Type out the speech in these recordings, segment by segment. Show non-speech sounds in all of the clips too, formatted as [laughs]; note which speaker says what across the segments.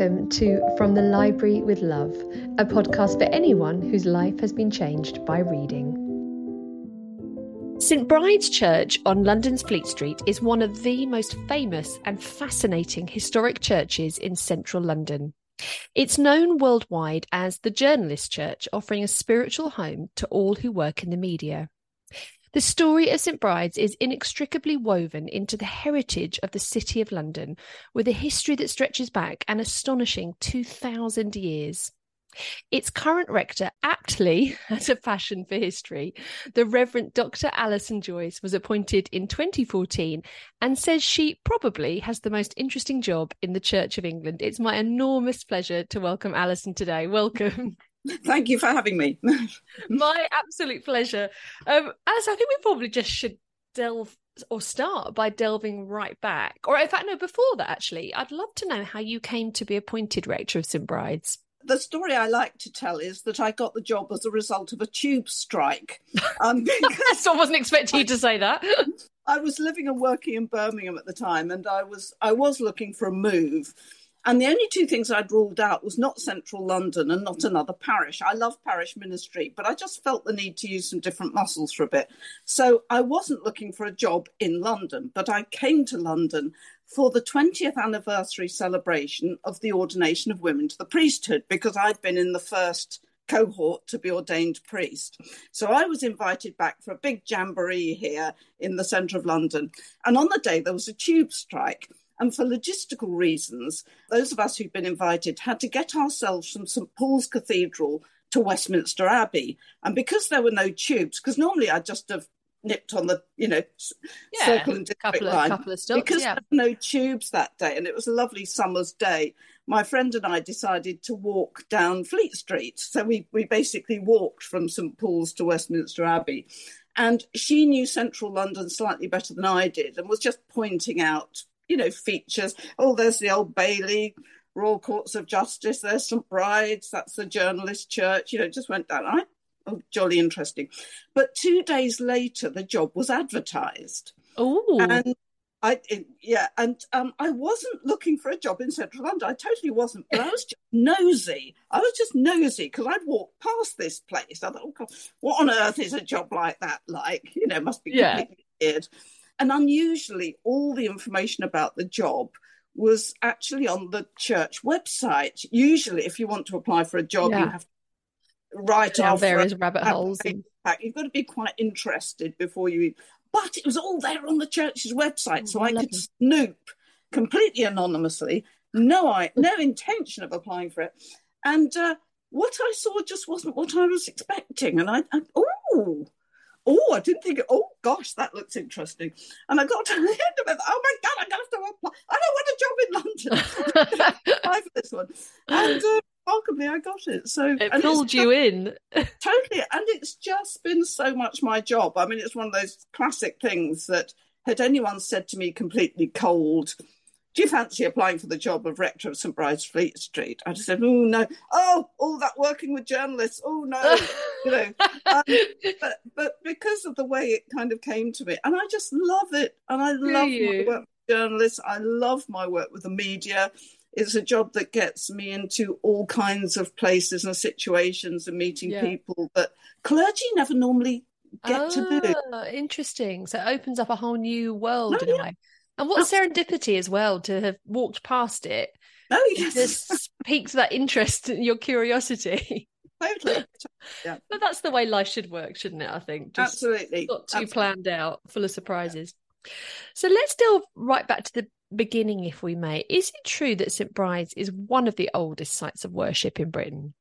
Speaker 1: welcome to From the Library with Love, a podcast for anyone whose life has been changed by reading. St Bride's Church on London's Fleet Street is one of the most famous and fascinating historic churches in central London. It's known worldwide as the Journalist Church, offering a spiritual home to all who work in the media. The story of St Bride's is inextricably woven into the heritage of the City of London, with a history that stretches back an astonishing 2,000 years. Its current rector aptly [laughs] has a passion for history. The Reverend Dr. Alison Joyce was appointed in 2014 and says she probably has the most interesting job in the Church of England. It's my enormous pleasure to welcome Alison today. Welcome. [laughs] [laughs]
Speaker 2: Thank you for having me. [laughs]
Speaker 1: My absolute pleasure. Um, Alice, I think we probably just should delve or start by delving right back. Or in fact, no, before that, actually, I'd love to know how you came to be appointed rector of St Bride's.
Speaker 2: The story I like to tell is that I got the job as a result of a tube strike. [laughs]
Speaker 1: Um, I wasn't expecting you to say that.
Speaker 2: I was living and working in Birmingham at the time, and I was I was looking for a move. And the only two things I'd ruled out was not central London and not another parish. I love parish ministry, but I just felt the need to use some different muscles for a bit. So I wasn't looking for a job in London, but I came to London for the 20th anniversary celebration of the ordination of women to the priesthood because I'd been in the first cohort to be ordained priest. So I was invited back for a big jamboree here in the centre of London. And on the day, there was a tube strike. And for logistical reasons, those of us who'd been invited had to get ourselves from St Paul's Cathedral to Westminster Abbey. And because there were no tubes, because normally I'd just have nipped on the, you know, yeah, circle and district
Speaker 1: couple of,
Speaker 2: line.
Speaker 1: Couple of stops,
Speaker 2: because
Speaker 1: yeah.
Speaker 2: there were no tubes that day, and it was a lovely summer's day. My friend and I decided to walk down Fleet Street. So we, we basically walked from St Paul's to Westminster Abbey. And she knew central London slightly better than I did and was just pointing out you know, features. Oh, there's the Old Bailey, Royal Courts of Justice, there's St Bride's, that's the Journalist Church, you know, just went down. I, oh, jolly interesting. But two days later, the job was advertised.
Speaker 1: Oh.
Speaker 2: And I, it, yeah, and um, I wasn't looking for a job in central London. I totally wasn't, but I was just [laughs] nosy. I was just nosy because I'd walked past this place. I thought, oh God, what on earth is a job like that like? You know, must be
Speaker 1: yeah.
Speaker 2: completely weird. And unusually, all the information about the job was actually on the church website. Usually, if you want to apply for a job,
Speaker 1: Yeah.
Speaker 2: you have to write
Speaker 1: There are
Speaker 2: off
Speaker 1: various rabbit holes. and-
Speaker 2: You've got to be quite interested before you. But it was all there on the church's website, so
Speaker 1: Oh,
Speaker 2: I could snoop completely anonymously. No, I no intention of applying for it, and uh, what I saw just wasn't what I was expecting. And I, I oh, oh, I didn't think. Oh gosh, that looks interesting. And I got to [laughs] the end of it. Oh my god, I'm gonna have to apply. I don't want a job in London. [laughs] apply for this one, and uh, remarkably, I got it. So
Speaker 1: It pulled you in. [laughs]
Speaker 2: Totally. And it's just been so much my job. I mean, it's one of those classic things that had anyone said to me completely cold, do you fancy applying for the job of rector of St Bride's Fleet Street? I'd have said, oh, no. Oh, all that working with journalists. Oh, no. [laughs] you know, um, but, but because of the way it kind of came to me, and I just love it. And I love my work with journalists. I love my work with the media. It's a job that gets me into all kinds of places and situations and meeting
Speaker 1: Yeah.
Speaker 2: people that clergy never normally get to do.
Speaker 1: Ah, interesting. So it opens up a whole new world
Speaker 2: Oh,
Speaker 1: in a way. And what oh. serendipity as well to have walked past it.
Speaker 2: Oh, yes.
Speaker 1: Just [laughs] piques that interest and your curiosity.
Speaker 2: totally.
Speaker 1: But that's the way life should work, shouldn't it? I think. Just
Speaker 2: Absolutely.
Speaker 1: not too
Speaker 2: Absolutely.
Speaker 1: planned out, full of surprises. So let's delve right back to the beginning, if we may. Is it true that St Bride's is one of the oldest sites of worship in Britain?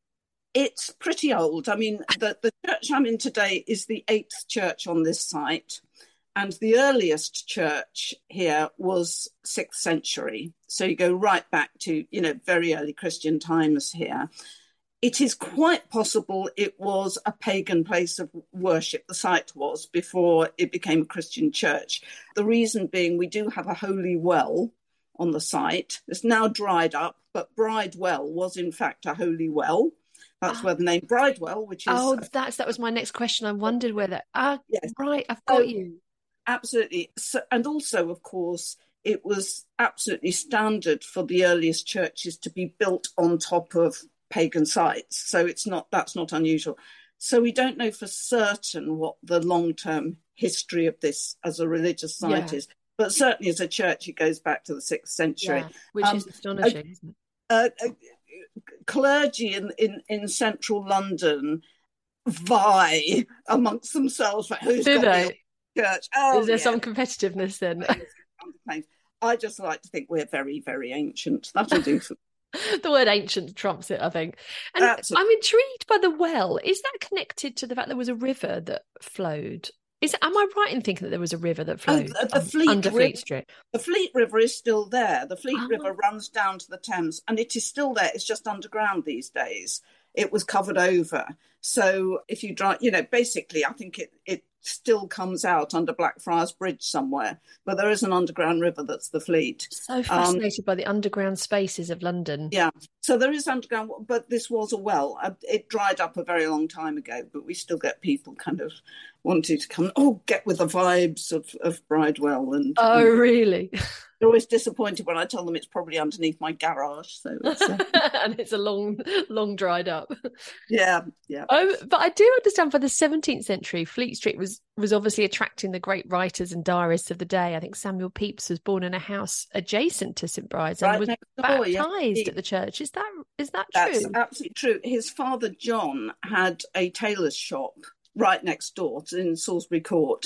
Speaker 2: It's pretty old. I mean, the, the church I'm in today is the eighth church on this site. And the earliest church here was sixth century. So you go right back to, you know, very early Christian times here. It is quite possible it was a pagan place of worship, the site was, before it became a Christian church. The reason being we do have a holy well on the site. It's now dried up, but Bridewell was in fact a holy well. That's where the name Bridewell, which is
Speaker 1: Oh, that's that was my next question. I wondered where that. Ah,
Speaker 2: Yes.
Speaker 1: right, I've got you.
Speaker 2: Absolutely. So, and also, of course, it was absolutely standard for the earliest churches to be built on top of pagan sites. So it's not that's not unusual. So we don't know for certain what the long term history of this as a religious site yeah. is. But certainly as a church, it goes back to the sixth century. Yeah,
Speaker 1: which um, is astonishing,
Speaker 2: uh, uh, clergy in, in, in central London vie amongst themselves for who's
Speaker 1: Do
Speaker 2: got they? Church. Oh,
Speaker 1: is there
Speaker 2: yeah.
Speaker 1: some competitiveness then?
Speaker 2: I just like to think we're very, very ancient. That'll do for [laughs]
Speaker 1: the word ancient trumps it, I think. And Absolutely. I'm intrigued by the well. Is that connected to the fact there was a river that flowed? Is am I right in thinking that there was a river that oh, flowed oh, the, the Fleet under Fleet Street?
Speaker 2: The Fleet River is still there. The Fleet oh. River runs down to the Thames, and it is still there. It's just underground these days. It was covered over. So if you drive, you know, basically, I think it it still comes out under Blackfriars Bridge somewhere, but there is an underground river that's the Fleet.
Speaker 1: So um, fascinated um, by the underground spaces of London.
Speaker 2: Yeah, so there is underground, but this was a well. Uh, it dried up a very long time ago, but we still get people kind of wanting to come. Oh, get with the vibes of of Bridewell and.
Speaker 1: Oh,
Speaker 2: and,
Speaker 1: really? [laughs]
Speaker 2: They're always disappointed when I tell them it's probably underneath my garage. So it's, uh... [laughs]
Speaker 1: and it's a long, long dried up.
Speaker 2: Yeah, yeah.
Speaker 1: Um, but I do understand for the 17th century, Fleet Street was was obviously attracting the great writers and diarists of the day. I think Samuel Pepys was born in a house adjacent to St Bride's and was baptized yeah. at the church. Is that is that
Speaker 2: That's
Speaker 1: true?
Speaker 2: absolutely true. His father John had a tailor's shop right next door in Salisbury Court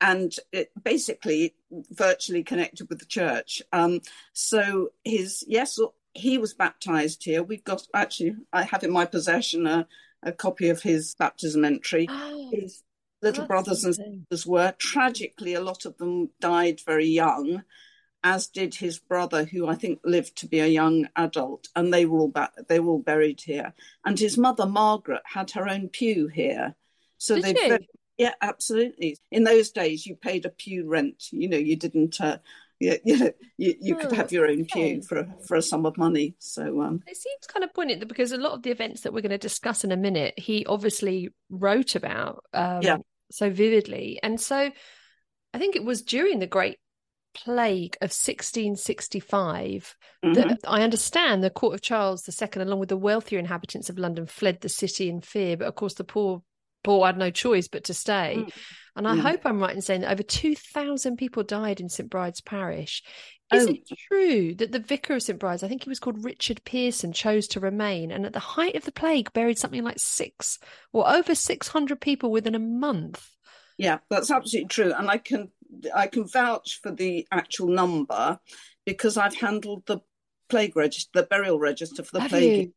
Speaker 2: and it basically virtually connected with the church. Um, so his yes, he was baptized here. We've got actually, I have in my possession a, a copy of his baptism entry. [gasps] Oh, his little brothers and sisters were tragically, a lot of them died very young. As did his brother, who I think lived to be a young adult, and they were all ba- they were all buried here. And his mother Margaret had her own pew here, so
Speaker 1: Did they
Speaker 2: yeah, absolutely. In those days, you paid a pew rent. You know, you didn't. Uh, you, [laughs] you know, you, you oh, could have your own pew for for a sum of money. So um,
Speaker 1: it seems kind of poignant because a lot of the events that we're going to discuss in a minute, he obviously wrote about um, yeah. so vividly, and so I think it was during the Great Plague of 1665 mm-hmm. that I understand the court of Charles II, along with the wealthier inhabitants of London, fled the city in fear. But of course, the poor Paul had no choice but to stay. Mm. And I mm. hope I'm right in saying that over 2,000 people died in St. Bride's Parish. Is oh. it true that the vicar of St. Bride's, I think he was called Richard Pearson, chose to remain and at the height of the plague buried something like six or over 600 people within a month?
Speaker 2: Yeah, that's absolutely true. And I can I can vouch for the actual number because I've handled the plague register, the burial register for the
Speaker 1: Have
Speaker 2: plague?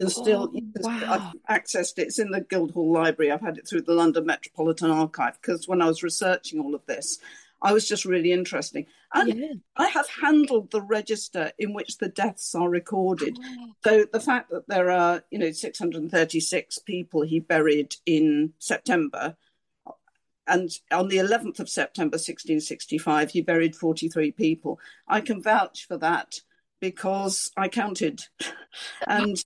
Speaker 2: And still
Speaker 1: oh, wow.
Speaker 2: I've accessed it. It's in the Guildhall Library. I've had it through the London Metropolitan Archive because when I was researching all of this, I was just really interesting. And yeah. I have handled the register in which the deaths are recorded. Oh. So the fact that there are, you know, 636 people he buried in September, and on the 11th of September 1665, he buried 43 people. I can vouch for that because I counted. [laughs] and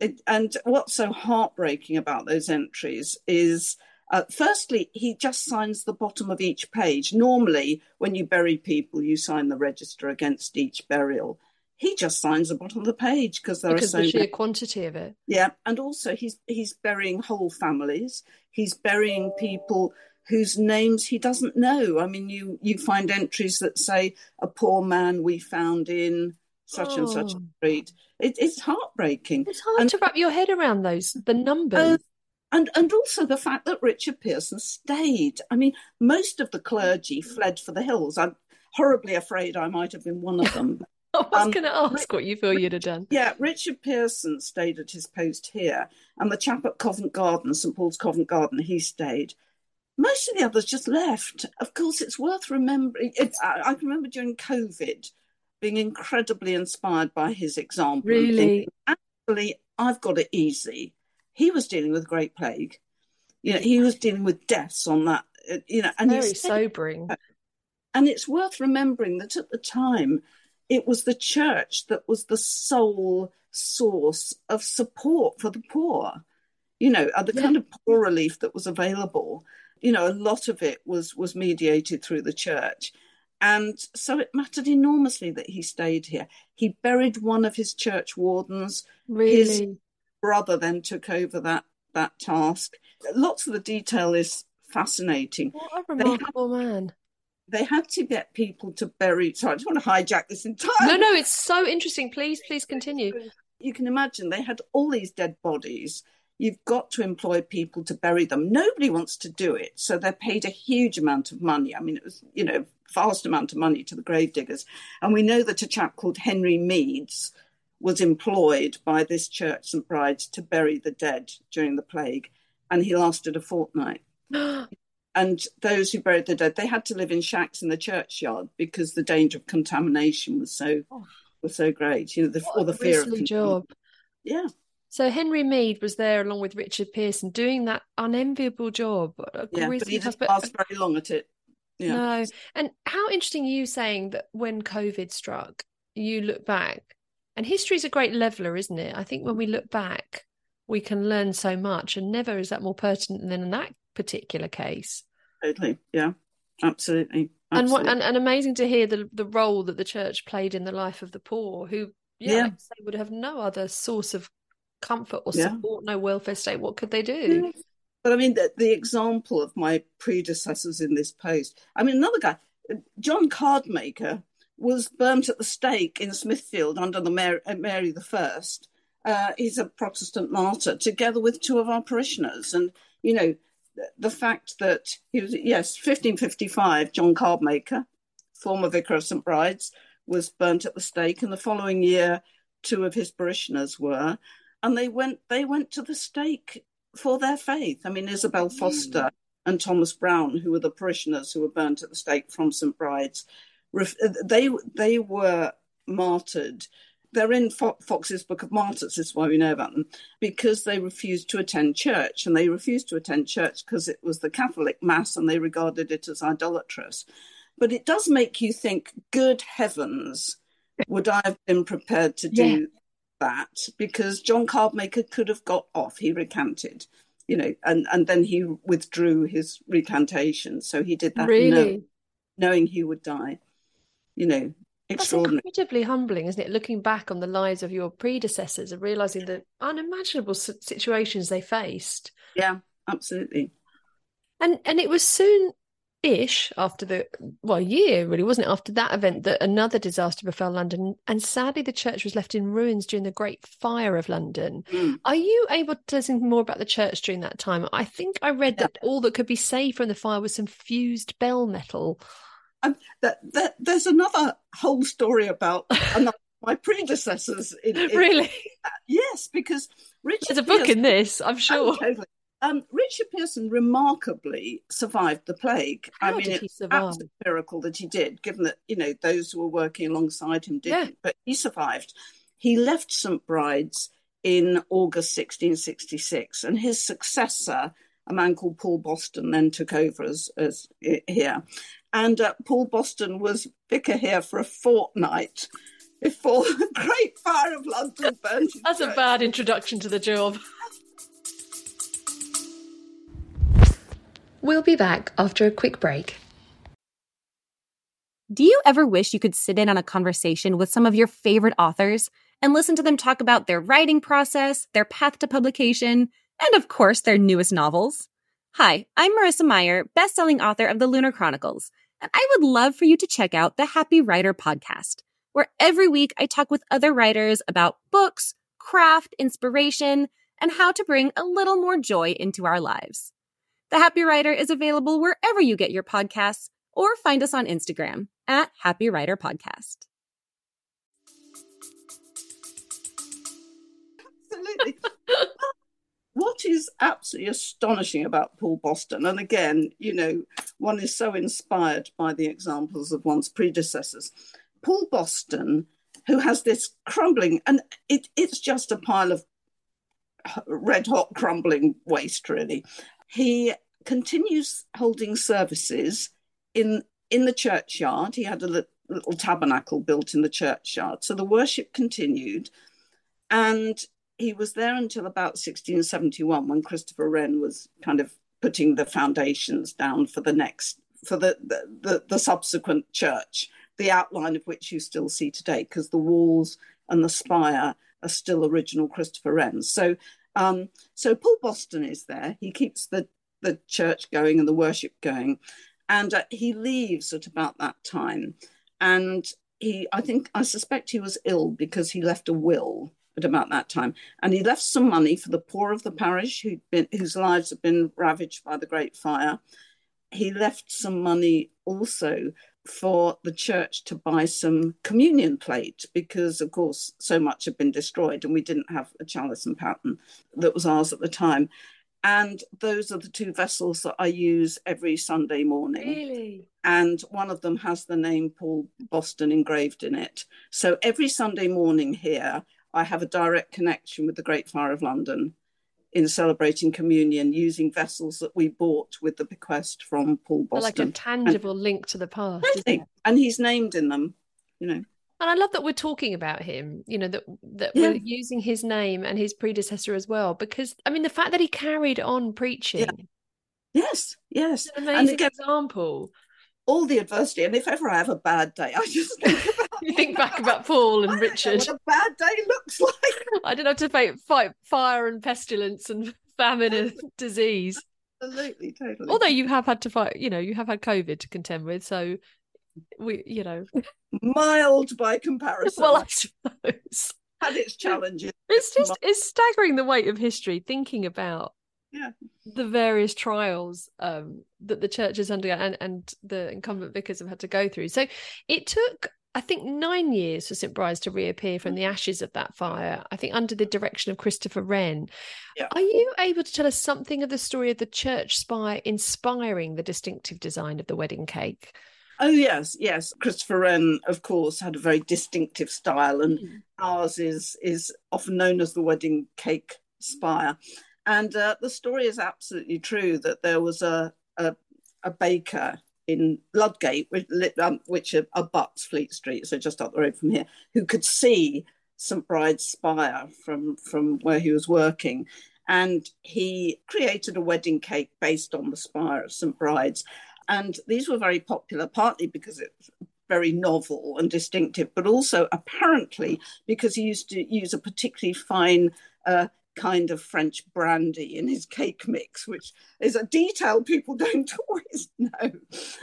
Speaker 2: it, and what's so heartbreaking about those entries is uh, firstly, he just signs the bottom of each page. Normally, when you bury people, you sign the register against each burial. He just signs the bottom of the page because there
Speaker 1: because
Speaker 2: are so
Speaker 1: the sheer many. quantity of it.
Speaker 2: Yeah, and also he's he's burying whole families. He's burying people whose names he doesn't know. I mean, you you find entries that say a poor man we found in such oh. and such a street. It, it's heartbreaking.
Speaker 1: It's hard and, to wrap your head around those the numbers. Uh,
Speaker 2: and and also the fact that Richard Pearson stayed. I mean, most of the clergy fled for the hills. I'm horribly afraid I might have been one of them. [laughs]
Speaker 1: I was um, going to ask what you feel you'd have done.
Speaker 2: Yeah, Richard Pearson stayed at his post here, and the chap at Covent Garden, St Paul's Covent Garden, he stayed. Most of the others just left. Of course, it's worth remembering. It, I, I, can remember during COVID, being incredibly inspired by his example.
Speaker 1: Really? Thinking,
Speaker 2: Actually, I've got it easy. He was dealing with Great Plague. You know, he was dealing with deaths on that. Uh, you know, and
Speaker 1: very sobering.
Speaker 2: And it's worth remembering that at the time, it was the church that was the sole source of support for the poor. You know, uh, the yeah. kind of poor relief that was available. You know, a lot of it was was mediated through the church And so it mattered enormously that he stayed here. He buried one of his church wardens.
Speaker 1: Really?
Speaker 2: His brother then took over that that task. Lots of the detail is fascinating.
Speaker 1: What a remarkable they had, man.
Speaker 2: They had to get people to bury. Sorry, I just want to hijack this entire.
Speaker 1: No, no, it's so interesting. Please, please continue.
Speaker 2: You can imagine they had all these dead bodies you've got to employ people to bury them. Nobody wants to do it, so they're paid a huge amount of money. I mean, it was, you know, vast amount of money to the grave diggers. And we know that a chap called Henry Meads was employed by this church St Bride's to bury the dead during the plague, and he lasted a fortnight. [gasps] and those who buried the dead, they had to live in shacks in the churchyard because the danger of contamination was so oh. was so great. You know, the, or the fear of the
Speaker 1: job.
Speaker 2: Yeah.
Speaker 1: So Henry Mead was there along with Richard Pearson doing that unenviable job.
Speaker 2: Uh, yeah, but he didn't last very long at it. Yeah.
Speaker 1: No. And how interesting you saying that when COVID struck, you look back and history is a great leveler, isn't it? I think when we look back, we can learn so much and never is that more pertinent than in that particular case.
Speaker 2: Totally. Yeah. Absolutely.
Speaker 1: Absolutely. And what and, and amazing to hear the the role that the church played in the life of the poor who yeah, yeah. Like say, would have no other source of comfort or support, yeah. no welfare state, what could they do?
Speaker 2: But I mean, the, the, example of my predecessors in this post, I mean, another guy, John Cardmaker, was burnt at the stake in Smithfield under the Mary, uh, Mary the First. Uh, he's a Protestant martyr, together with two of our parishioners. And, you know, the, the fact that he was, yes, 1555, John Cardmaker, former vicar of St. Bride's, was burnt at the stake. And the following year, two of his parishioners were and they went they went to the stake for their faith. I mean, Isabel hmm. Foster mm. and Thomas Brown, who were the parishioners who were burnt at the stake from St Bride's, they they were martyred. They're in Foxe's Book of Martyrs. This is why we know about them because they refused to attend church, and they refused to attend church because it was the Catholic Mass, and they regarded it as idolatrous. But it does make you think, good heavens, would I have been prepared to do yeah that because John Cardmaker could have got off. He recanted, you know, and, and then he withdrew his recantation. So he did that
Speaker 1: really? know,
Speaker 2: knowing he would die, you know. Extraordinary.
Speaker 1: That's incredibly humbling, isn't it? Looking back on the lives of your predecessors and realizing the unimaginable situations they faced.
Speaker 2: Yeah, absolutely.
Speaker 1: And and it was soon ish after the well year really wasn't it? After that event that another disaster befell london and sadly the church was left in ruins during the great fire of london. Mm. are you able to tell more about the church during that time? I think i read that all that could be saved from the fire was some fused bell metal.
Speaker 2: Um, that, that, there's another whole story about [laughs] another, my predecessors in, in,
Speaker 1: really?
Speaker 2: Yes because richard
Speaker 1: there's a book Pierce, in this i'm sure.
Speaker 2: oh, totally um, Richard Pearson remarkably survived the plague.
Speaker 1: How
Speaker 2: I mean,
Speaker 1: it's absolutely
Speaker 2: miracle that he did, given that you know those who were working alongside him didn't. Yeah. But he survived. He left St Bride's in August 1666, and his successor, a man called Paul Boston, then took over as, as here. And uh, Paul Boston was vicar here for a fortnight before [laughs] the Great Fire of London burned.
Speaker 1: That's a bad introduction to the job. We'll be back after a quick break.
Speaker 3: Do you ever wish you could sit in on a conversation with some of your favorite authors and listen to them talk about their writing process, their path to publication, and of course, their newest novels? Hi, I'm Marissa Meyer, best-selling author of The Lunar Chronicles, and I would love for you to check out the Happy Writer podcast, where every week I talk with other writers about books, craft, inspiration, and how to bring a little more joy into our lives. The Happy Writer is available wherever you get your podcasts or find us on Instagram at Happy Writer Podcast.
Speaker 2: Absolutely. [laughs] what is absolutely astonishing about Paul Boston, and again, you know, one is so inspired by the examples of one's predecessors. Paul Boston, who has this crumbling, and it, it's just a pile of red hot crumbling waste, really he continues holding services in in the churchyard. He had a little, tabernacle built in the churchyard, so the worship continued, and he was there until about 1671 when Christopher Wren was kind of putting the foundations down for the next for the, the, the, the subsequent church, the outline of which you still see today, because the walls and the spire are still original Christopher Wren's. So, um, so Paul Boston is there. He keeps the the church going and the worship going, and uh, he leaves at about that time. And he, I think, I suspect he was ill because he left a will at about that time, and he left some money for the poor of the parish who'd been whose lives had been ravaged by the Great Fire. He left some money also for the church to buy some communion plate because, of course, so much had been destroyed and we didn't have a chalice and paten that was ours at the time. And those are the two vessels that I use every Sunday morning.
Speaker 1: Really?
Speaker 2: And one of them has the name Paul Boston engraved in it. So every Sunday morning here, I have a direct connection with the Great Fire of London in celebrating communion using vessels that we bought with the bequest from Paul Boston.
Speaker 1: Like a tangible and, link to the past.
Speaker 2: And he's named in them, you know.
Speaker 1: And I love that we're talking about him, you know, that that yeah. we're using his name and his predecessor as well. Because I mean the fact that he carried on preaching. Yeah.
Speaker 2: Yes, yes.
Speaker 1: an amazing again, example.
Speaker 2: All the adversity. And if ever I have a bad day, I just [laughs] think about
Speaker 1: you [laughs] think back about Paul and Richard.
Speaker 2: What a bad day looks [laughs] like.
Speaker 1: I didn't have to fight, fight fire and pestilence and famine and [laughs] disease.
Speaker 2: Absolutely, totally.
Speaker 1: Although you have had to fight, you know, you have had COVID to contend with, so we, you know,
Speaker 2: mild by comparison.
Speaker 1: well, I suppose
Speaker 2: had its challenges.
Speaker 1: It's just it's staggering the weight of history thinking about
Speaker 2: yeah.
Speaker 1: the various trials um, that the church has undergone and, and the incumbent vicars have had to go through. So it took I think nine years for St. Bride's to reappear from the ashes of that fire, I think under the direction of Christopher Wren.
Speaker 2: Yeah.
Speaker 1: Are you able to tell us something of the story of the church spire inspiring the distinctive design of the wedding cake?
Speaker 2: Oh, yes, yes. Christopher Wren, of course, had a very distinctive style, and mm. ours is, is often known as the wedding cake spire. And uh, the story is absolutely true that there was a, a, a baker in Ludgate, which, um, which abuts Fleet Street, so just up the road from here, who could see St Bride's spire from, from where he was working. And he created a wedding cake based on the spire of St Bride's. And these were very popular, partly because it's very novel and distinctive, but also apparently because he used to use a particularly fine uh, kind of French brandy in his cake mix, which is a detail people [laughs] don't always know.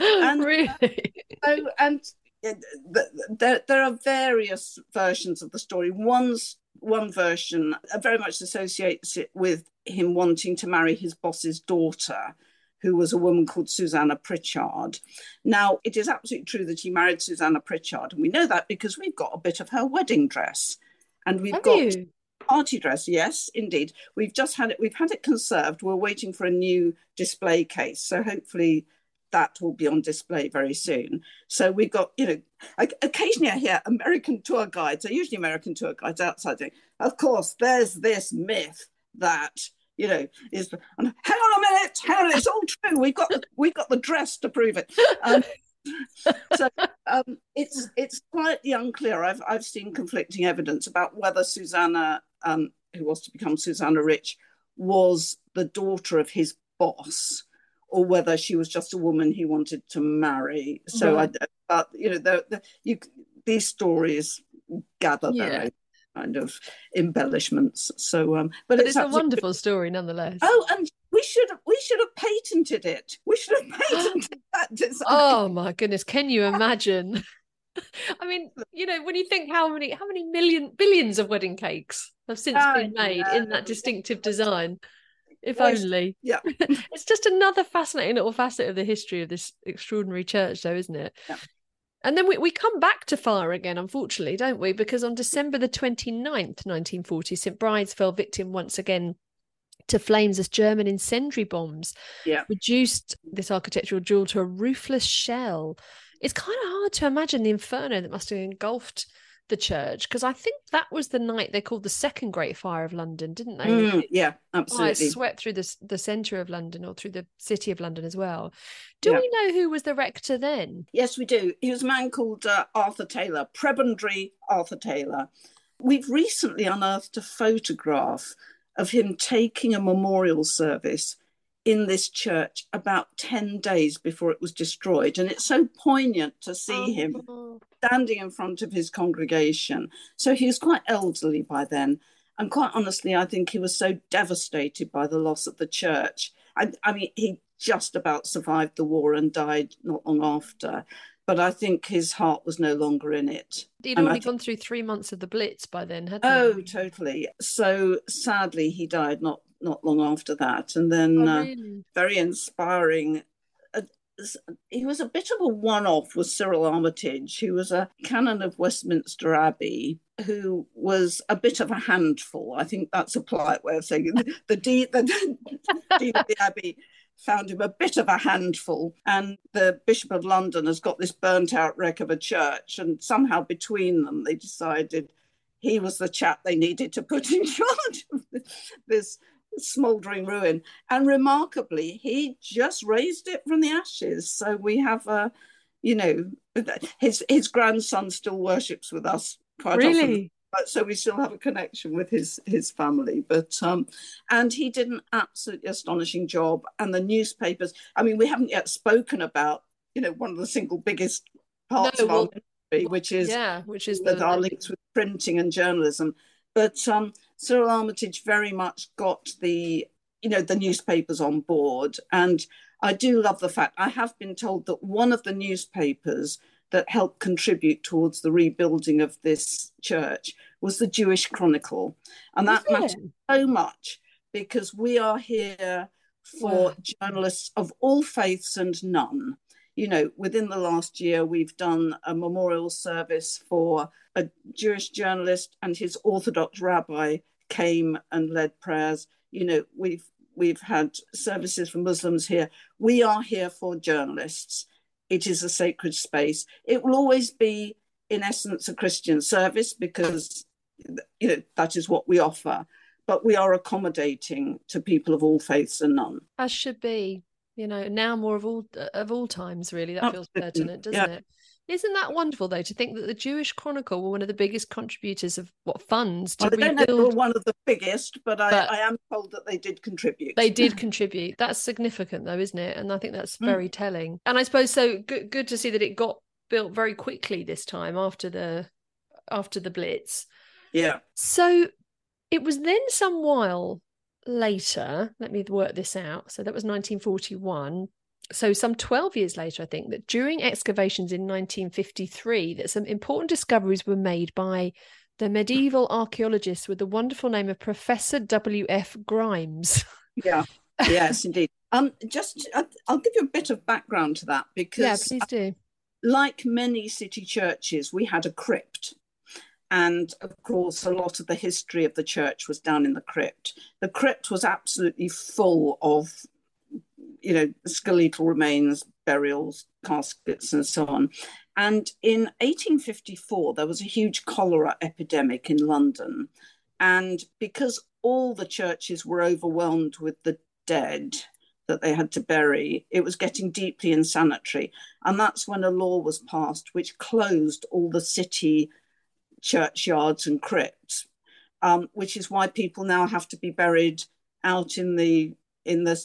Speaker 2: [laughs]
Speaker 1: And, really?
Speaker 2: Uh, so, and there, there are various versions of the story. One's one version very much associates it with him wanting to marry his boss's daughter, who was a woman called Susanna Pritchard. Now, it is absolutely true that he married Susanna Pritchard, and we know that because we've got a bit of her wedding dress. And we've
Speaker 1: Have
Speaker 2: got
Speaker 1: you?
Speaker 2: Party dress yes indeed. We've just had it we've had it conserved. We're waiting for a new display case so hopefully that will be on display very soon. So we've got you know occasionally i hear american tour guides are usually american tour guides outside of course there's this myth that you know is hang on a minute hang on it's all true. We've got the, we've got the dress to prove it. Um, so um, it's it's slightly unclear. I've I've seen conflicting evidence about whether Susanna um, who was to become Susanna Rich, was the daughter of his boss, or whether she was just a woman he wanted to marry. So right. I, but you know, the, the, you, these stories gather yeah. their kind of embellishments. So, um, but,
Speaker 1: but it's, it's a wonderful story nonetheless.
Speaker 2: Oh, and we should have, we should have patented it. We should have [gasps] patented that design.
Speaker 1: Oh my goodness! Can you imagine? [laughs] I mean, you know, when you think how many how many million billions of wedding cakes have since oh, been made yeah. in that distinctive design. If only.
Speaker 2: Yeah. [laughs]
Speaker 1: it's just another fascinating little facet of the history of this extraordinary church, though, isn't it?
Speaker 2: Yeah.
Speaker 1: And then we, we come back to fire again, unfortunately, don't we? Because on December the 29th, 1940, St. Bride's fell victim once again to flames as German incendiary bombs
Speaker 2: yeah.
Speaker 1: reduced this architectural jewel to a roofless shell it's kind of hard to imagine the inferno that must have engulfed the church because I think that was the night they called the second Great Fire of London, didn't they?
Speaker 2: Mm, yeah, absolutely.
Speaker 1: Fire swept through the the centre of London or through the city of London as well. Do yeah. we know who was the rector then?
Speaker 2: Yes, we do. He was a man called uh, Arthur Taylor, Prebendary Arthur Taylor. We've recently unearthed a photograph of him taking a memorial service in this church about 10 days before it was destroyed. And it's so poignant to see oh. him standing in front of his congregation. So he was quite elderly by then. And quite honestly, I think he was so devastated by the loss of the church. I, I mean, he just about survived the war and died not long after. But I think his heart was no longer in it.
Speaker 1: He'd already gone through three months of the Blitz by then, hadn't
Speaker 2: oh,
Speaker 1: he?
Speaker 2: Oh, totally. So sadly, he died not not long after that. And then oh, really? uh, very inspiring. Uh, he was a bit of a one off with Cyril Armitage, who was a canon of Westminster Abbey, who was a bit of a handful. I think that's a polite way of saying it. The, the, dean, the [laughs] dean of the Abbey found him a bit of a handful. And the Bishop of London has got this burnt out wreck of a church. And somehow between them, they decided he was the chap they needed to put [laughs] in charge of this smouldering ruin. And remarkably, he just raised it from the ashes. So we have a, you know, his his grandson still worships with us quite
Speaker 1: really?
Speaker 2: often. So we still have a connection with his his family, but um, and he did an absolutely astonishing job. And the newspapers, I mean, we haven't yet spoken about you know one of the single biggest parts no, of well, our ministry, which is
Speaker 1: yeah, which is
Speaker 2: the, our links with printing and journalism. But um, Cyril Armitage very much got the, you know, the newspapers on board. And I do love the fact I have been told that one of the newspapers that helped contribute towards the rebuilding of this church was the Jewish Chronicle. And that matters so much because we are here for wow. journalists of all faiths and none you know, within the last year, we've done a memorial service for a Jewish journalist and his Orthodox rabbi came and led prayers. You know, we've we've had services for Muslims here. We are here for journalists. It is a sacred space. It will always be, in essence, a Christian service because you know that is what we offer. But we are accommodating to people of all faiths and none.
Speaker 1: As should be you know now more of all of all times really that feels pertinent doesn't yeah. it isn't that wonderful though to think that the Jewish Chronicle were one of the biggest contributors of what funds to
Speaker 2: well, rebuild? They were one of the biggest, but, but I, I, am told that they did contribute.
Speaker 1: They did [laughs] contribute. That's significant though, isn't it? And I think that's hmm. very mm. telling. And I suppose so good, good to see that it got built very quickly this time after the after the Blitz.
Speaker 2: Yeah.
Speaker 1: So it was then some while later, let me work this out. So that was 1941. So some 12 years later, I think that during excavations in 1953, that some important discoveries were made by the medieval archaeologist with the wonderful name of Professor W.F. Grimes.
Speaker 2: Yeah. [laughs] Yes, indeed. Um, just I'll give you a bit of background to that because
Speaker 1: yeah, please do.
Speaker 2: Like many city churches, we had a crypt and of course, a lot of the history of the church was down in the crypt. The crypt was absolutely full of, you know, skeletal remains, burials, caskets, and so on. And in 1854, there was a huge cholera epidemic in London. And because all the churches were overwhelmed with the dead, that they had to bury, it was getting deeply insanitary. And that's when a law was passed which closed all the city churchyards and crypts, um, which is why people now have to be buried out in the in the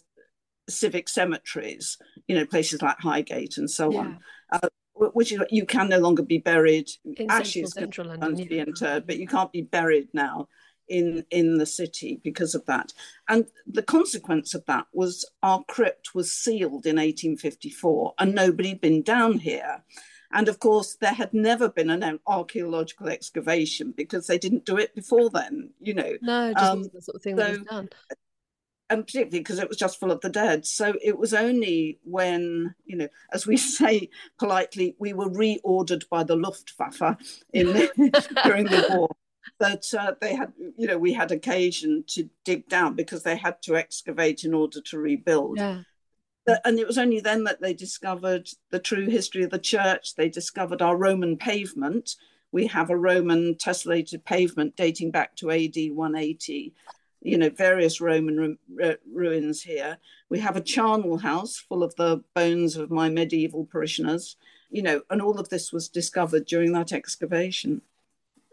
Speaker 2: civic cemeteries, you know, places like Highgate and so yeah. on. Uh, which is you can no longer be buried.
Speaker 1: In Actually, central, central London,
Speaker 2: to be interred, but you can't be buried now in in the city because of that. And the consequence of that was our crypt was sealed in 1854, and nobody had been down here. And of course, there had never been an archaeological excavation because they didn't do it before then, you know.
Speaker 1: No, just um, the sort of thing so, that was done.
Speaker 2: And particularly because it was just full of the dead. So it was only when, you know, as we [laughs] say politely, we were reordered by the Luftwaffe in [laughs] during the war that uh, they had, you know, we had occasion to dig down because they had to excavate in order to rebuild.
Speaker 1: Yeah
Speaker 2: and it was only then that they discovered the true history of the church. They discovered our Roman pavement. We have a Roman tessellated pavement dating back to AD 180. You know, various Roman ru- ruins here. We have a charnel house full of the bones of my medieval parishioners. You know, and all of this was discovered during that excavation.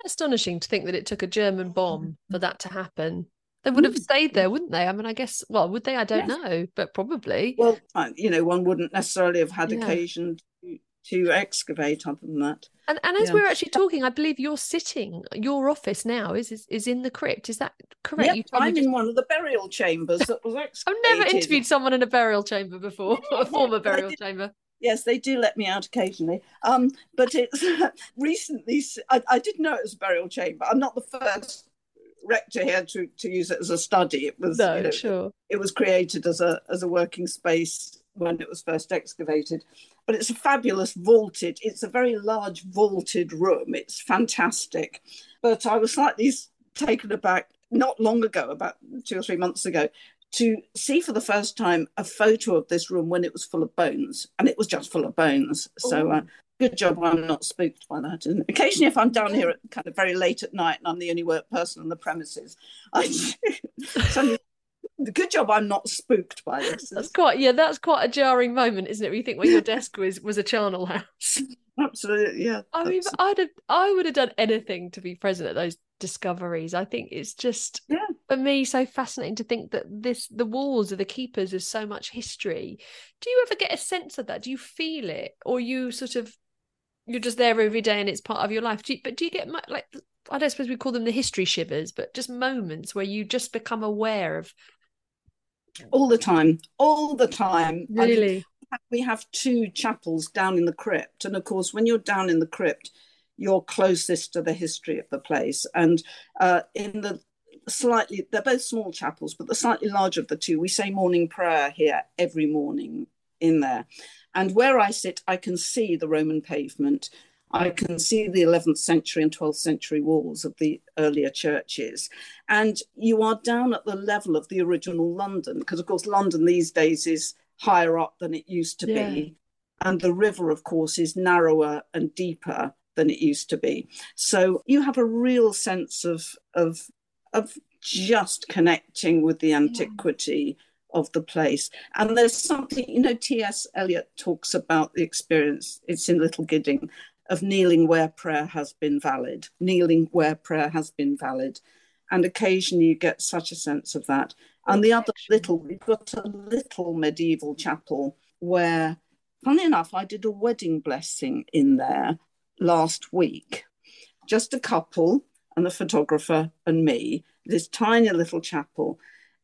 Speaker 1: Astonishing to think that it took a German bomb for that to happen They would have mm. stayed there, wouldn't they? I mean, I guess. Well, would they? I don't yes. know, but probably.
Speaker 2: Well, you know, one wouldn't necessarily have had yeah. occasion to, to, excavate other than that.
Speaker 1: And and as yeah. we're actually talking, I believe you're sitting. Your office now is is, is in the crypt. Is that correct?
Speaker 2: Yep, I'm in one of the burial chambers that was excavated. [laughs]
Speaker 1: I've never interviewed someone in a burial chamber before, [laughs] a former burial chamber.
Speaker 2: Yes, they do let me out occasionally. Um, but it's [laughs] recently, I, I, didn't know it was a burial chamber. I'm not the first rector here to, to use it as a study. It was
Speaker 1: no, you know, sure.
Speaker 2: It was created as a as a working space when it was first excavated. But it's a fabulous vaulted. It's a very large vaulted room. It's fantastic. But I was slightly taken aback not long ago, about two or three months ago, to see for the first time a photo of this room when it was full of bones, and it was just full of bones. So, uh, good job I'm not spooked by that. And occasionally, if I'm down here at kind of very late at night and I'm the only work person on the premises, I [laughs] so good job I'm not spooked by this.
Speaker 1: That's quite yeah, that's quite a jarring moment, isn't it? You think when your desk was was a charnel house. [laughs]
Speaker 2: Absolutely, yeah.
Speaker 1: I mean, I'd have, I would have done anything to be present at those discoveries. I think it's just
Speaker 2: yeah.
Speaker 1: for me so fascinating to think that this the walls of the keepers is so much history. Do you ever get a sense of that? Do you feel it, or you sort of you're just there every day and it's part of your life? Do you, but do you get like I don't suppose we call them the history shivers, but just moments where you just become aware of
Speaker 2: all the time, all the time.
Speaker 1: Really,
Speaker 2: we have two chapels down in the crypt, and of course, when you're down in the crypt you're closest to the history of the place. And uh, in the slightly, they're both small chapels, but the slightly larger of the two, we say morning prayer here every morning in there. And where I sit, I can see the Roman pavement. I can see the 11th century and 12th century walls of the earlier churches. And you are down at the level of the original London, because of course, London these days is higher up than it used to yeah. be. And the river, of course, is narrower and deeper than it used to be. So you have a real sense of of of just connecting with the antiquity yeah. of the place. And there's something, you know, T.S. Eliot talks about the experience, it's in Little Gidding, of kneeling where prayer has been valid, kneeling where prayer has been valid. And occasionally you get such a sense of that. And the other little, we've got a little medieval chapel where, funny enough, I did a wedding blessing in there last week. Just a couple and the photographer and me, this tiny little chapel.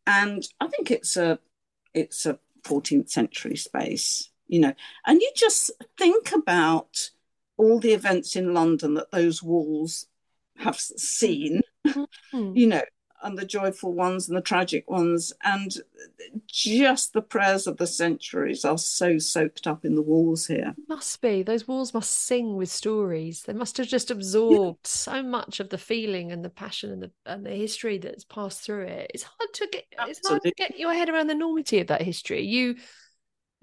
Speaker 2: And I think it's a it's a 14th century space, you know. And you just think about all the events in London that those walls have seen, mm-hmm. you know, and the joyful ones and the tragic ones. And just the prayers of the centuries are so soaked up in the walls here.
Speaker 1: Must be. Those walls must sing with stories. They must have just absorbed yeah. so much of the feeling and the passion and the and the history that's passed through it. It's hard to get Absolutely. it's hard to get your head around the enormity of that history. You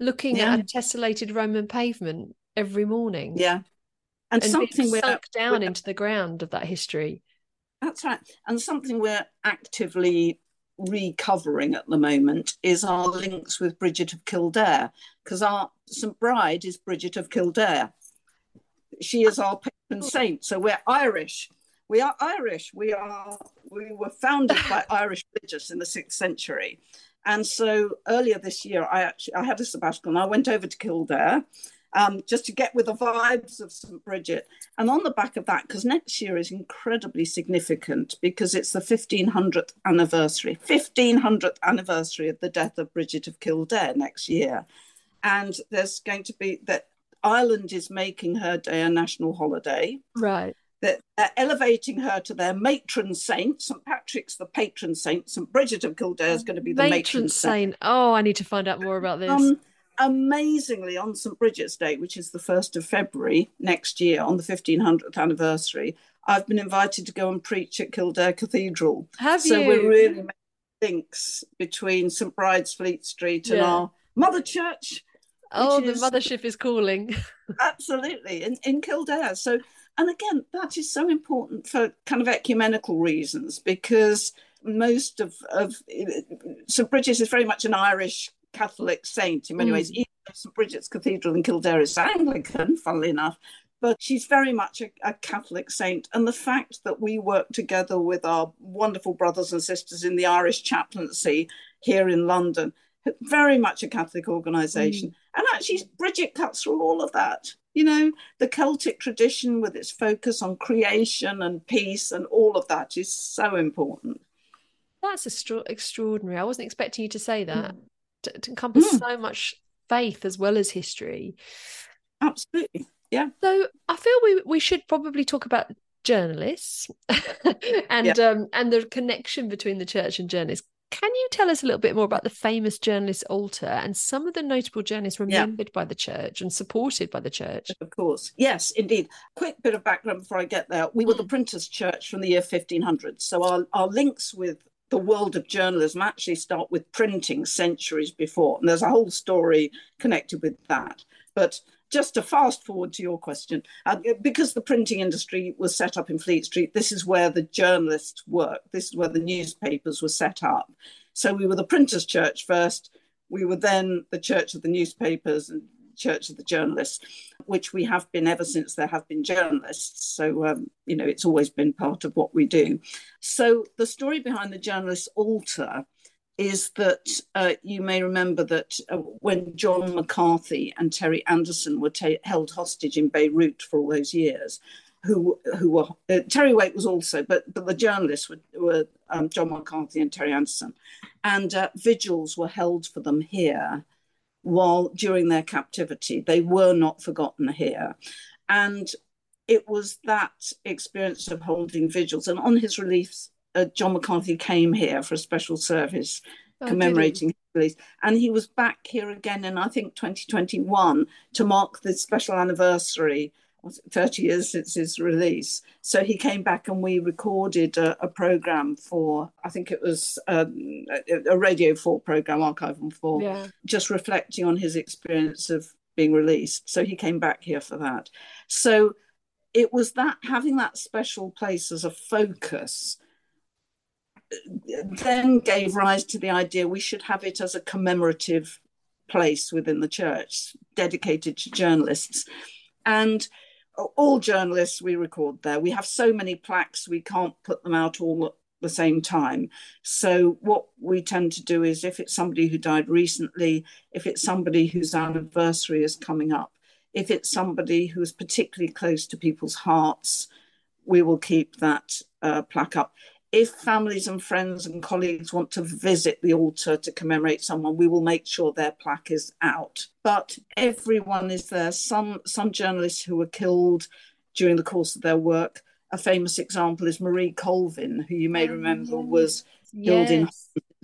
Speaker 1: looking yeah. at a tessellated Roman pavement every morning.
Speaker 2: Yeah.
Speaker 1: And, and something sunk down into the ground of that history.
Speaker 2: That's right. And something we're actively recovering at the moment is our links with Bridget of Kildare, because our St. Bride is Bridget of Kildare. She is our patron oh. saint. So we're Irish. We are Irish. We are we were founded by [laughs] Irish religious in the sixth century. And so earlier this year, I actually I had a sabbatical and I went over to Kildare um, just to get with the vibes of St. Bridget. And on the back of that, because next year is incredibly significant because it's the 1500th anniversary, 1500th anniversary of the death of Bridget of Kildare next year. And there's going to be that Ireland is making her day a national holiday.
Speaker 1: Right.
Speaker 2: That they're elevating her to their matron saint. St. Patrick's the patron saint. St. Bridget of Kildare is going to be the matron, matron saint. saint.
Speaker 1: Oh, I need to find out more about this. Um,
Speaker 2: amazingly on St. Bridget's Day, which is the 1st of February next year, on the 1500th anniversary, I've been invited to go and preach at Kildare Cathedral.
Speaker 1: Have
Speaker 2: so
Speaker 1: you?
Speaker 2: So we're really making links between St. Bride's Fleet Street and yeah. our mother church.
Speaker 1: Oh, the is, mothership is calling. [laughs]
Speaker 2: absolutely, in, in Kildare. So, and again, that is so important for kind of ecumenical reasons because most of, of St. Bridget's is very much an Irish Catholic saint in many mm. ways. Even St Bridget's Cathedral in Kildare is Anglican, funnily enough, but she's very much a, a, Catholic saint. And the fact that we work together with our wonderful brothers and sisters in the Irish chaplaincy here in London, very much a Catholic organisation. Mm. And actually, Bridget cuts through all of that. You know, the Celtic tradition with its focus on creation and peace and all of that is so important.
Speaker 1: That's extra- extraordinary. I wasn't expecting you to say that. Mm. To, to, encompass mm. so much faith as well as history.
Speaker 2: Absolutely. Yeah.
Speaker 1: So I feel we we should probably talk about journalists [laughs] and yeah. um and the connection between the church and journalists. Can you tell us a little bit more about the famous journalist altar and some of the notable journalists remembered yeah. by the church and supported by the church?
Speaker 2: Of course. Yes, indeed. Quick bit of background before I get there. We were the mm. printers' church from the year 1500. So our, our links with the world of journalism actually start with printing centuries before. And there's a whole story connected with that. But just to fast forward to your question, uh, because the printing industry was set up in Fleet Street, this is where the journalists worked. This is where the newspapers were set up. So we were the printers' church first. We were then the church of the newspapers and church of the journalists, which we have been ever since there have been journalists. So, um, you know, it's always been part of what we do. So the story behind the journalists' altar is that uh, you may remember that uh, when John McCarthy and Terry Anderson were ta- held hostage in Beirut for all those years, who who were uh, Terry Waite was also, but but the journalists were, were um, John McCarthy and Terry Anderson, and uh, vigils were held for them here, while during their captivity. They were not forgotten here, and it was that experience of holding vigils, and on his release uh, John McCarthy came here for a special service oh, commemorating his release. And he was back here again in, I think, 2021 to mark the special anniversary, 30 years since his release. So he came back and we recorded a, a program for, I think it was um, a, a, Radio 4 program, Archive on 4, yeah. just reflecting on his experience of being released. So he came back here for that. So it was that having that special place as a focus then gave rise to the idea we should have it as a commemorative place within the church dedicated to journalists. And all journalists we record there. We have so many plaques, we can't put them out all at the same time. So, what we tend to do is if it's somebody who died recently, if it's somebody whose anniversary is coming up, if it's somebody who is particularly close to people's hearts, we will keep that uh, plaque up if families and friends and colleagues want to visit the altar to commemorate someone, we will make sure their plaque is out. But everyone is there. Some some journalists who were killed during the course of their work. A famous example is Marie Colvin, who you may oh, remember yes. was killed yes. in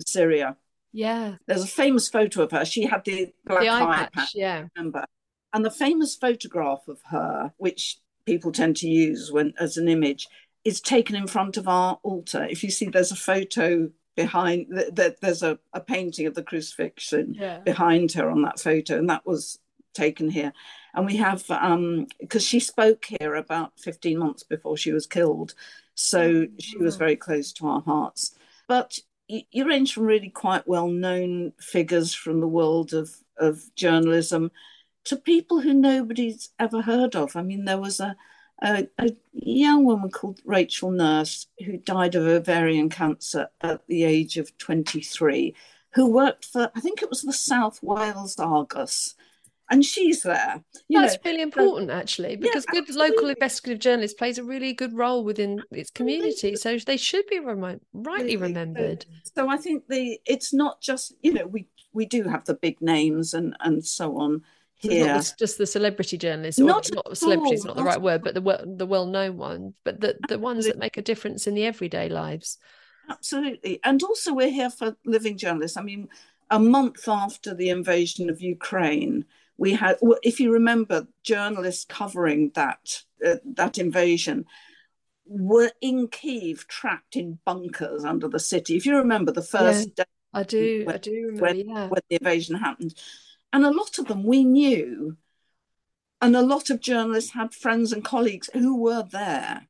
Speaker 2: Syria.
Speaker 1: Yeah.
Speaker 2: There's a famous photo of her. She had the black
Speaker 1: the eye, patch, patch, yeah.
Speaker 2: Remember. And the famous photograph of her, which people tend to use when as an image, is taken in front of our altar. If you see, there's a photo behind that there's a, a painting of the crucifixion yeah. behind her on that photo and that was taken here and we have um because she spoke here about 15 months before she was killed so she was very close to our hearts but you, you range from really quite well known figures from the world of of journalism to people who nobody's ever heard of i mean there was a a, a, young woman called Rachel Nurse, who died of ovarian cancer at the age of 23, who worked for, I think it was the South Wales Argus. And she's there.
Speaker 1: That's know. really um, important, so, actually, because yeah, good absolutely. local investigative journalist plays a really good role within its community. So they should be remi- rightly remembered.
Speaker 2: So I think the it's not just you know we we do have the big names and and so on,
Speaker 1: yeah. Not just the celebrity journalists, or not, not celebrity is not the right word, but the the well known ones, but the the ones that make a difference in the everyday lives.
Speaker 2: Absolutely, and also we're here for living journalists. I mean, a month after the invasion of Ukraine, we had, if you remember, journalists covering that uh, that invasion were in Kiev, trapped in bunkers under the city. If you remember the first
Speaker 1: yeah, day, I do, when, I do remember,
Speaker 2: when,
Speaker 1: yeah.
Speaker 2: when the invasion happened and a lot of them we knew. And a lot of journalists had friends and colleagues who were there.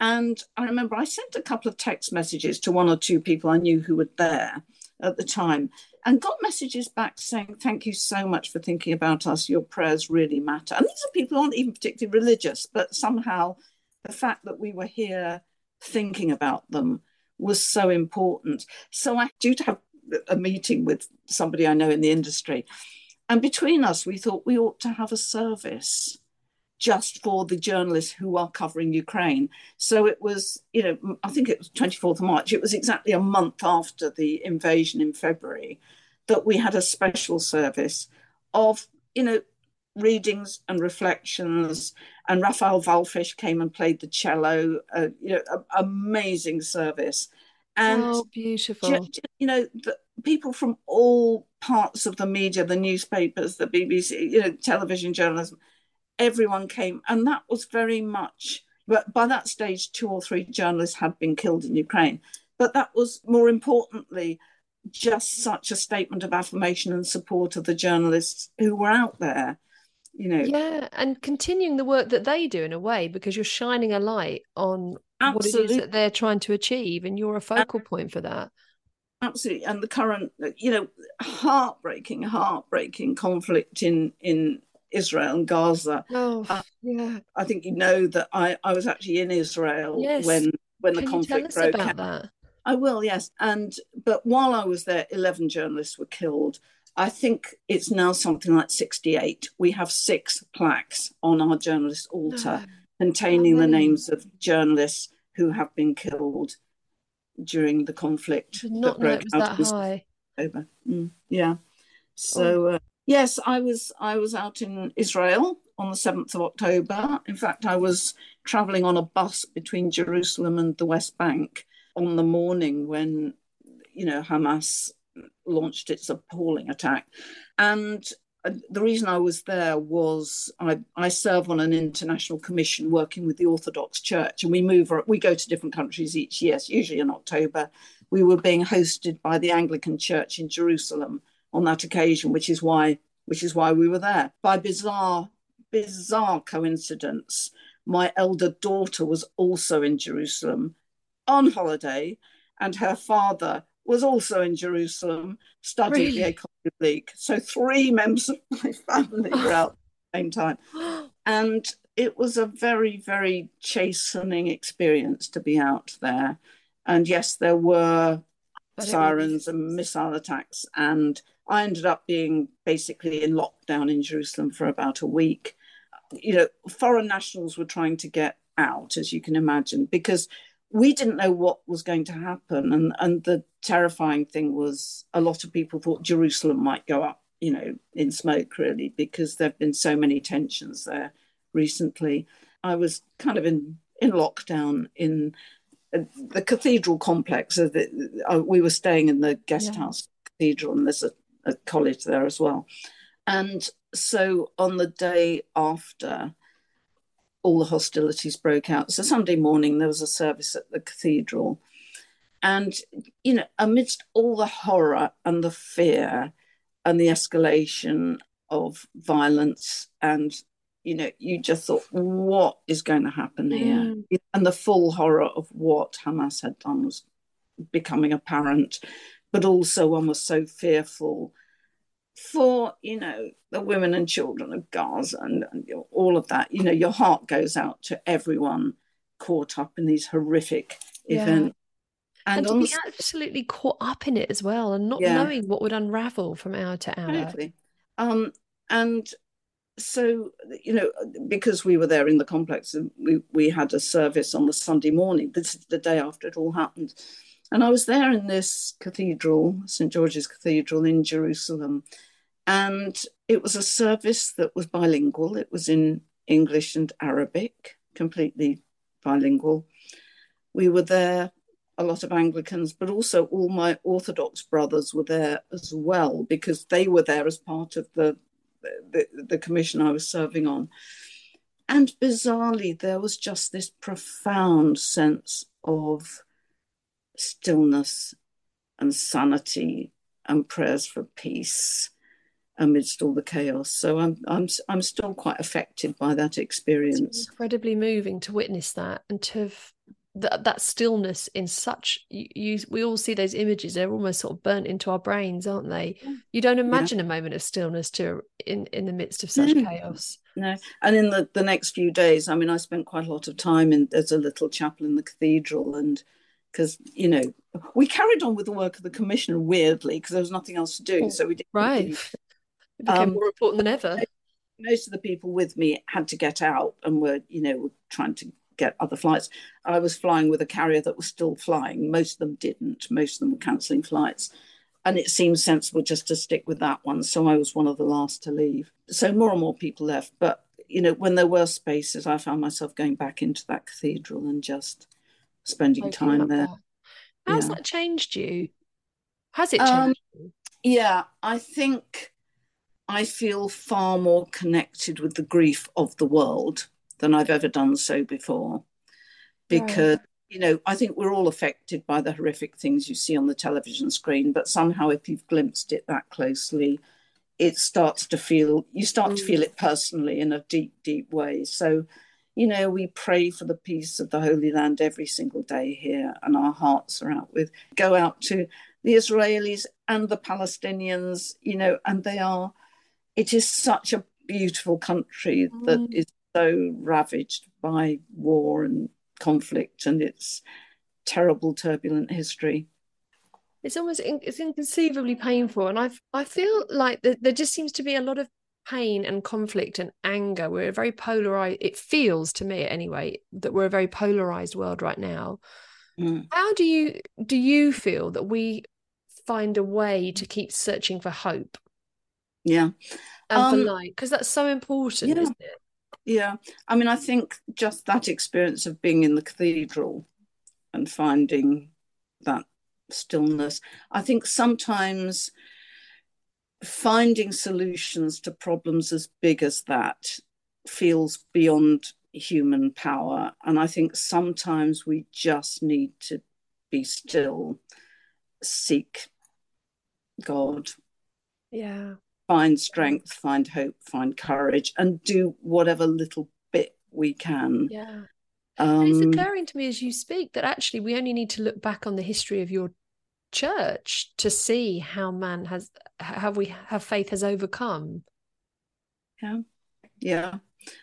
Speaker 2: And I remember I sent a couple of text messages to one or two people I knew who were there at the time. and got messages back saying, Thank you so much for thinking about us. Your prayers really matter. And these are people who aren't even particularly religious, but somehow the fact that we were here thinking about them was so important. So I to have a meeting with somebody I know in the industry. And between us, we thought we ought to have a service just for the journalists who are covering Ukraine. So it was, you know, I think it was 24th of March. It was exactly a month after the invasion in February that we had a special service of, you know, readings and reflections. And Raphael Wallfisch came and played the cello. Uh, you know, a, amazing service. And
Speaker 1: oh, beautiful.
Speaker 2: You know, the, people from all parts of the media, the newspapers, the BBC, you know, television journalism, everyone came. And that was very much, but by that stage, two or three journalists had been killed in Ukraine. But that was more importantly, just such a statement of affirmation and support of the journalists who were out there you know
Speaker 1: yeah and continuing the work that they do in a way because you're shining a light on Absolutely. what it is that they're trying to achieve and you're a focal point for that
Speaker 2: absolutely and the current you know heartbreaking heartbreaking conflict in in israel and gaza
Speaker 1: oh uh, yeah
Speaker 2: i think you know that i i was actually in israel yes. when when
Speaker 1: Can
Speaker 2: the conflict broke out
Speaker 1: that?
Speaker 2: i will yes and but while i was there 11 journalists were killed I think it's now something like 68. We have six plaques on our journalist altar [gasps] oh, containing the names of journalists who have been killed during the conflict
Speaker 1: that broke out that high.
Speaker 2: October. Mm, yeah. So oh. uh, yes, I was I was out in Israel on the 7th of October. In fact, I was traveling on a bus between Jerusalem and the West Bank on the morning when you know Hamas launched its appalling attack. And the reason I was there was I, I serve on an international commission working with the Orthodox Church, and we move we go to different countries each year. usually in October. We were being hosted by the Anglican Church in Jerusalem on that occasion, which is why which is why we were there. By bizarre bizarre coincidence, my elder daughter was also in Jerusalem on holiday, and her father was also in Jerusalem studying really? the École Biblique. So three members of my [laughs] family were [gasps] out at the same time. And it was a very, very chastening experience to be out there. And yes, there were but sirens and missile attacks. And I ended up being basically in lockdown in Jerusalem for about a week. You know, foreign nationals were trying to get out, as you can imagine, because we didn't know what was going to happen. And, and the terrifying thing was a lot of people thought Jerusalem might go up, you know, in smoke, really, because there have been so many tensions there recently. I was kind of in, in lockdown in uh, the cathedral complex. Of the, uh, we were staying in the guest yeah. house cathedral, and there's a, a college there as well. And so on the day after, all the hostilities broke out. So Sunday morning there was a service at the cathedral. And, you know, amidst all the horror and the fear and the escalation of violence and you know, you just thought, what is going to happen here? Mm. And the full horror of what Hamas had done was becoming apparent. But also, one was so fearful for you know the women and children of Gaza and, and all of that. You know, your heart goes out to everyone caught up in these horrific yeah. events.
Speaker 1: And, and to be absolutely caught up in it as well, and not yeah. knowing what would unravel from hour to hour.
Speaker 2: Um, and so you know, because we were there in the complex, we we had a service on the Sunday morning. This is the day after it all happened, and I was there in this cathedral, St. George's Cathedral in Jerusalem. And it was a service that was bilingual. It was in English and Arabic, completely bilingual. We were there, a lot of Anglicans, but also all my Orthodox brothers were there as well, because they were there as part of the, the, the commission I was serving on. And bizarrely, there was just this profound sense of stillness and sanity and prayers for peace amidst all the chaos. So I'm I'm I'm still quite affected by that experience.
Speaker 1: It's incredibly moving to witness that and to have that that stillness in such you, you, we all see those images they're almost sort of burnt into our brains aren't they you don't imagine yeah. a moment of stillness to in in the midst of such mm. chaos
Speaker 2: no and in the the next few days i mean i spent quite a lot of time in there's a little chapel in the cathedral and because you know we carried on with the work of the commissioner weirdly because there was nothing else to do oh, so we did
Speaker 1: right it became um, more important than ever
Speaker 2: most of the people with me had to get out and were you know were trying to get other flights. I was flying with a carrier that was still flying. Most of them didn't. Most of them were cancelling flights. And it seemed sensible just to stick with that one. So I was one of the last to leave. So more and more people left. But, you know, when there were spaces, I found myself going back into that cathedral and just spending time there. That.
Speaker 1: How's yeah. that changed you? Has it um, changed um,
Speaker 2: Yeah, I think I feel far more connected with the grief of the world than I've ever done so before. Because, right. you know, I think we're all affected by the horrific things you see on the television screen, but somehow if you've glimpsed it that closely, it starts to feel, you start mm. to feel it personally in a deep, deep way. So, you know, we pray for the peace of the Holy Land every single day here, and our hearts are out with, go out to the Israelis and the Palestinians, you know, and they are, it is such a beautiful country that mm. is so ravaged by war and conflict and its terrible, turbulent history.
Speaker 1: It's almost it's inconceivably painful, and I I feel like there just seems to be a lot of pain and conflict and anger. We're a very polarized. It feels to me, anyway, that we're a very polarized world right now. Mm. How do you do you feel that we find a way to keep searching for hope?
Speaker 2: Yeah,
Speaker 1: and um, for light because that's so important, yeah. isn't it?
Speaker 2: Yeah, I mean, I think just that experience of being in the cathedral and finding that stillness, I think sometimes finding solutions to problems as big as that feels beyond human power. And I think sometimes we just need to be still, seek God.
Speaker 1: Yeah
Speaker 2: find strength, find hope, find courage, and do whatever little bit we can.
Speaker 1: Yeah. Um, it's occurring to me as you speak that actually we only need to look back on the history of your church to see how man has how we have faith has overcome.
Speaker 2: Yeah. Yeah.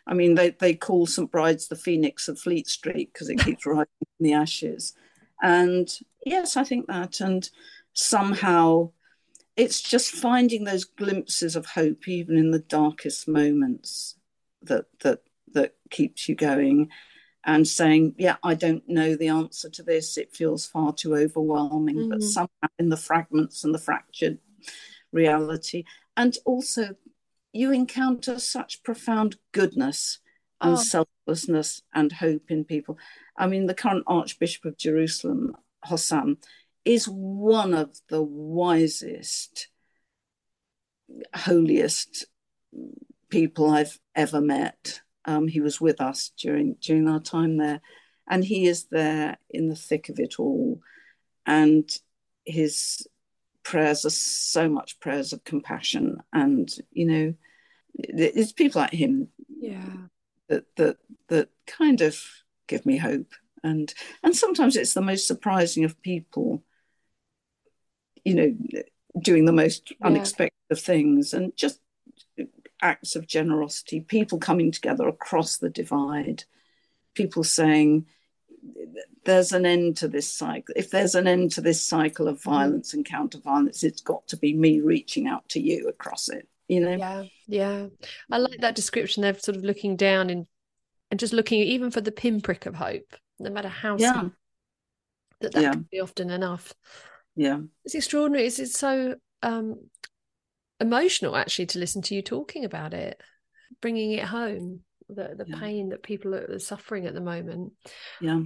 Speaker 2: I mean, they, they call St. Bride's the phoenix of Fleet Street because it keeps [laughs] rising from the ashes. And yes, I think that. And somehow it's just finding those glimpses of hope even in the darkest moments that that that keeps you going and saying yeah i don't know the answer to this it feels far too overwhelming mm-hmm. but somehow in the fragments and the fractured reality and also you encounter such profound goodness and oh. selflessness and hope in people i mean the current archbishop of jerusalem Hosam is one of the wisest, holiest people I've ever met. Um, he was with us during during our time there, and he is there in the thick of it all, and his prayers are so much prayers of compassion, and you know, it's people like him,
Speaker 1: yeah,
Speaker 2: that that that kind of give me hope, and and sometimes it's the most surprising of people you know, doing the most yeah. unexpected of things and just acts of generosity, people coming together across the divide, people saying, there's an end to this cycle. If there's an end to this cycle of violence and counter violence, it's got to be me reaching out to you across it. You know?
Speaker 1: Yeah, yeah. I like that description of sort of looking down and and just looking even for the pinprick of hope, no matter how yeah. small, that that yeah. can be often enough
Speaker 2: yeah
Speaker 1: it's extraordinary it's, it's so um emotional actually to listen to you talking about it bringing it home the the yeah. pain that people are suffering at the moment
Speaker 2: yeah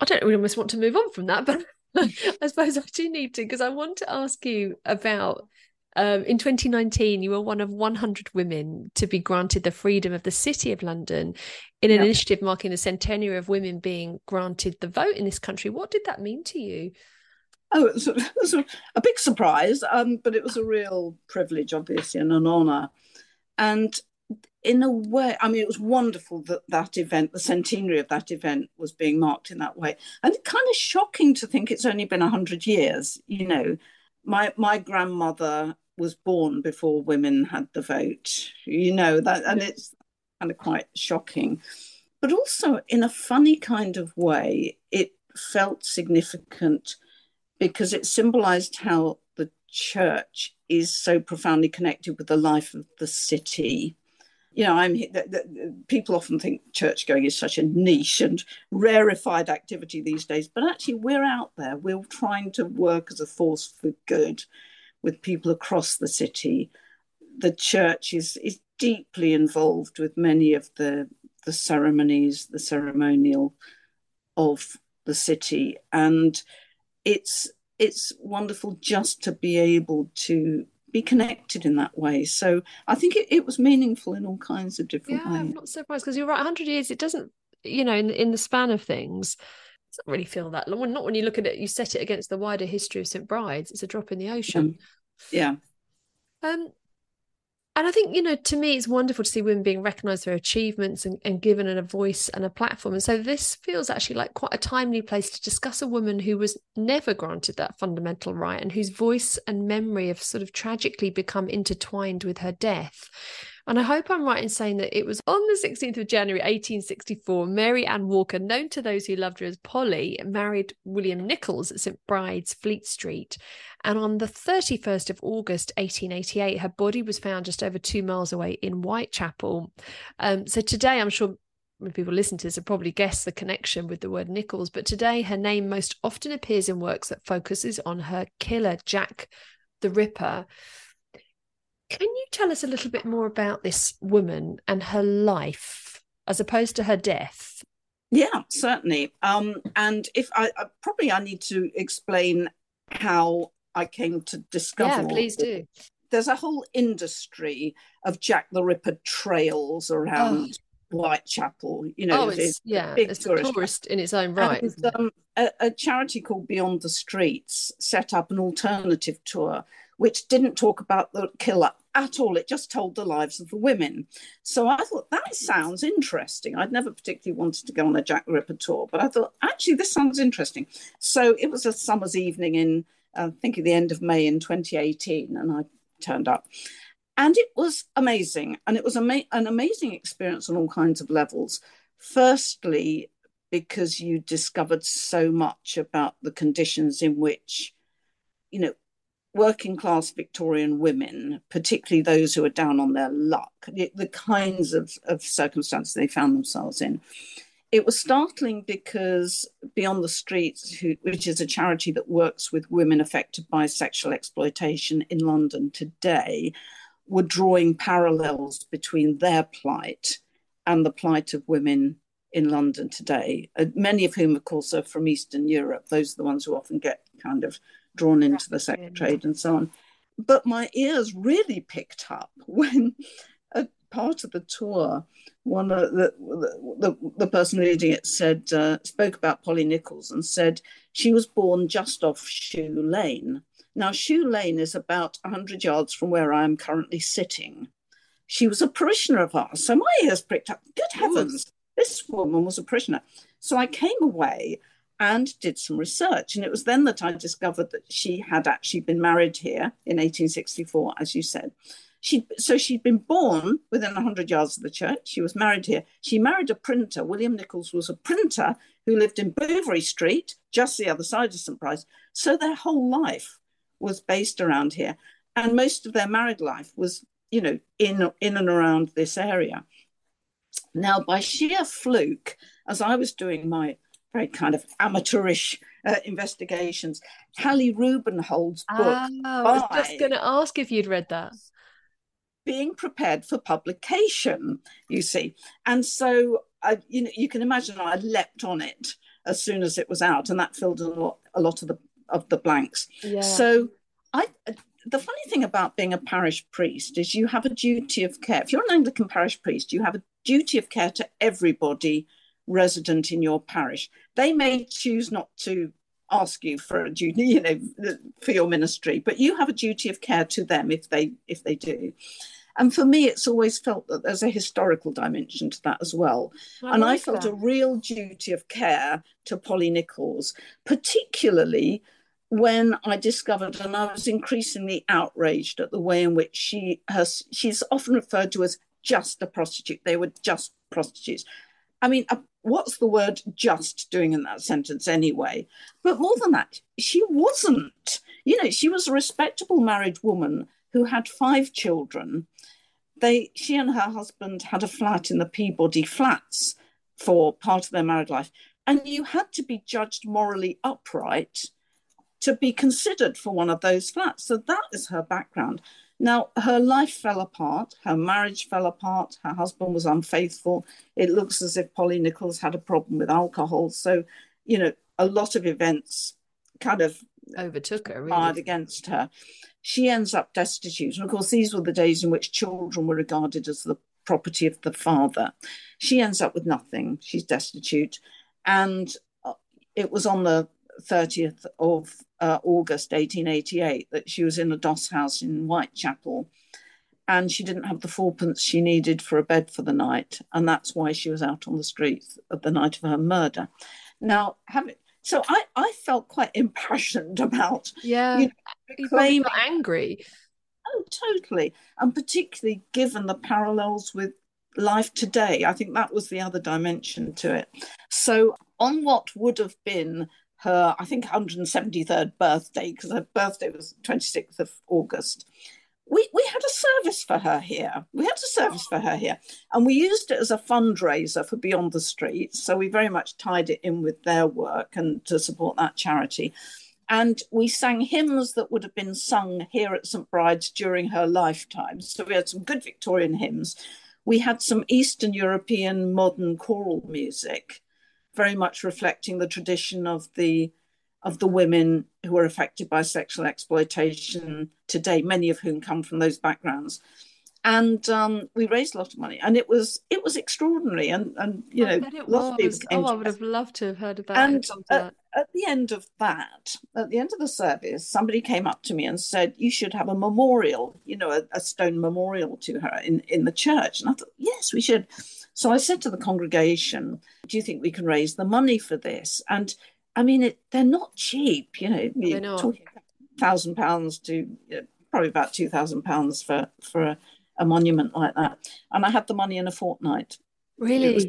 Speaker 2: i
Speaker 1: don't we almost want to move on from that [laughs] but i suppose i do need to because i want to ask you about um, in 2019, you were one of 100 women to be granted the freedom of the City of London in an yeah. initiative marking the centenary of women being granted the vote in this country. What did that mean to you?
Speaker 2: Oh, it was, a, [laughs] it was a, big surprise, um, but it was a real privilege, obviously, and an honour. And in a way, I mean, it was wonderful that that event, the centenary of that event, was being marked in that way, and kind of shocking to think it's only been hundred years. You know, my my grandmother was born before women had the vote. You know that, and it's kind of quite shocking, but also in a funny kind of way, it felt significant because it symbolized how the church is so profoundly connected with the life of the city. You know, I'm people often think church going is such a niche and rarefied activity these days, but actually we're out there. We're trying to work as a force for good with people across the city. The church is is deeply involved with many of the the ceremonies, the ceremonial of the city, and it's it's wonderful just to be able to be connected in that way. So I think it, it was meaningful in all kinds of different ways.
Speaker 1: yeah,
Speaker 2: ways.
Speaker 1: I'm not surprised because you're right. 100 years, it doesn't, you know, in in the span of things, it doesn't really feel that long. Not when you look at it, you set it against the wider history of St Bride's. It's a drop in the ocean.
Speaker 2: Um, yeah.
Speaker 1: Um, and I think, you know, to me, it's wonderful to see women being recognised for their achievements and, and given a voice and a platform. And so this feels actually like quite a timely place to discuss a woman who was never granted that fundamental right and whose voice and memory have sort of tragically become intertwined with her death. And I hope I'm right in saying that it was on the 16th of January 1864, Mary Ann Walker, known to those who loved her as Polly, married William Nichols at St Bride's, Fleet Street. And on the 31st of August 1888, her body was found just over two miles away in Whitechapel. Um, so today, I'm sure when people listen to this have probably guessed the connection with the word Nichols, but today her name most often appears in works that focuses on her killer, Jack the Ripper. Can you tell us a little bit more about this woman and her life as opposed to her death?
Speaker 2: Yeah, certainly. Um, and if I, I probably I need to explain how I came to discover.
Speaker 1: Yeah, please do.
Speaker 2: There's a whole industry of Jack the Ripper trails around oh. Whitechapel. You know,
Speaker 1: oh, it's, it's yeah, it's a tourist, tourist in its own right.
Speaker 2: And, um, a, a charity called Beyond the Streets set up an alternative tour which didn't talk about the killer at all. It just told the lives of the women. So I thought that sounds interesting. I'd never particularly wanted to go on a Jack Ripper tour, but I thought actually this sounds interesting. So it was a summer's evening in, uh, I think, at the end of May in 2018, and I turned up. And it was amazing. And it was ama- an amazing experience on all kinds of levels. Firstly, because you discovered so much about the conditions in which, you know, working class Victorian women, particularly those who are down on their luck, the, the kinds of, of circumstances they found themselves in. It was startling because Beyond the Streets, who, which is a charity that works with women affected by sexual exploitation in London today, were drawing parallels between their plight and the plight of women in London today, uh, many of whom, of course, are from Eastern Europe. Those are the ones who often get kind of drawn into the sex trade and so on. But my ears really picked up [laughs] when a part of the tour, one of the the, the, person leading it said uh, spoke about Polly Nichols and said she was born just off Shoe Lane. Now Shoe Lane is about hundred yards from where I am currently sitting. She was a parishioner of ours, so my ears pricked up. Good heavens, this woman was a parishioner. So I came away and did some research. And it was then that I discovered that she had actually been married here in 1864, as you said. She, so she'd been born within 100 yards of the church. She was married here. She married a printer. William Nichols was a printer who lived in Bouverie Street, just the other side of St. Bride's. So their whole life was based around here. And most of their married life was, you know, in, in and around this area. Now, by sheer fluke, as I was doing my very kind of amateurish uh, investigations. Hallie Rubenhold's book. Oh,
Speaker 1: I was just going to ask if you'd read that.
Speaker 2: Being prepared for publication, you see. And so I, you know, you can imagine I leapt on it as soon as it was out, and that filled a lot, a lot of the of the blanks. Yeah. So I the funny thing about being a parish priest is you have a duty of care. If you're an Anglican parish priest, you have a duty of care to everybody resident in your parish. They may choose not to ask you for a duty, you know, for your ministry, but you have a duty of care to them if they if they do. And for me, it's always felt that there's a historical dimension to that as well. I and like I felt that. a real duty of care to Polly Nichols, particularly when I discovered, and I was increasingly outraged at the way in which she has, she's often referred to as just a prostitute. They were just prostitutes. I mean, uh, what's the word just doing in that sentence anyway? But more than that, she wasn't. You know, she was a respectable married woman who had five children. They, she and her husband had a flat in the Peabody Flats for part of their married life. And you had to be judged morally upright to be considered for one of those flats. So that is her background. Now, her life fell apart, her marriage fell apart, her husband was unfaithful. It looks as if Polly Nichols had a problem with alcohol. So, you know, a lot of events kind of
Speaker 1: overtook her, really.
Speaker 2: against her. She ends up destitute. And of course, these were the days in which children were regarded as the property of the father. She ends up with nothing. She's destitute. And uh, it was on the 30th of uh, August 1888 that she was in a doss house in Whitechapel and she didn't have the fourpence she needed for a bed for the night. And that's why she was out on the streets at the night of her murder. Now, having so I, I felt quite impassioned about
Speaker 1: yeah you know, claiming, angry
Speaker 2: oh totally and particularly given the parallels with life today i think that was the other dimension to it so on what would have been her, I think, 173rd birthday, because her birthday was 26th of August. We, we had a service for her here. We had a service for her here. And we used it as a fundraiser for Beyond the Streets. So we very much tied it in with their work and to support that charity. And we sang hymns that would have been sung here at St. Bride's during her lifetime. So we had some good Victorian hymns. We had some Eastern European modern choral music very much reflecting the tradition of the of the women who are affected by sexual exploitation today, many of whom come from those backgrounds. And um, we raised a lot of money, and it was it was extraordinary. And and you know,
Speaker 1: it was. Oh, I would have loved to have heard of that.
Speaker 2: And at, at the end of that, at the end of the service, somebody came up to me and said, "You should have a memorial, you know, a, a stone memorial to her in in the church." And I thought, yes, we should. So I said to the congregation, Do you think we can raise the money for this? And I mean, it, they're not cheap, you know, you're talking thousand pounds to probably about two thousand pounds for for a, a, monument like that. And I had the money in a fortnight.
Speaker 1: Really?
Speaker 2: Was,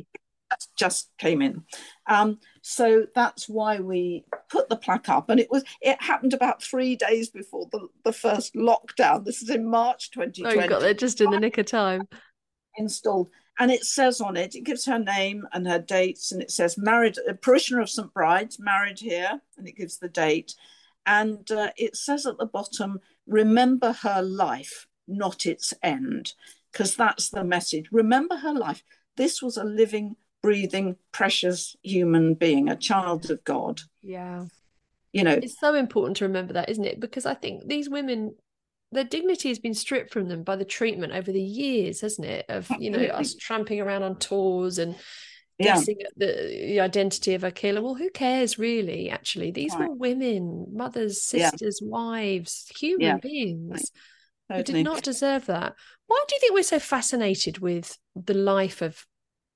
Speaker 2: just came in. Um, so that's why we put the plaque up. And it was it happened about three days before the, the first lockdown. This is in March 2020. Oh, you
Speaker 1: got there just in the nick of time.
Speaker 2: Installed and it says on it, it gives her name and her dates, and it says married, a parishioner of St. Bride's, married here, and it gives the date. And uh, it says at the bottom, remember her life, not its end, because that's the message. Remember her life. This was a living, breathing, precious human being, a child of God.
Speaker 1: Yeah.
Speaker 2: You know,
Speaker 1: it's so important to remember that, isn't it? Because I think these women their dignity has been stripped from them by the treatment over the years, hasn't it? Of you know us tramping around on tours and guessing yeah. at the, the, identity of a killer. Well, who cares really? Actually, these right. were women, mothers, sisters, yeah. wives, human yeah. beings right. who did not deserve that. Why do you think we're so fascinated with the life of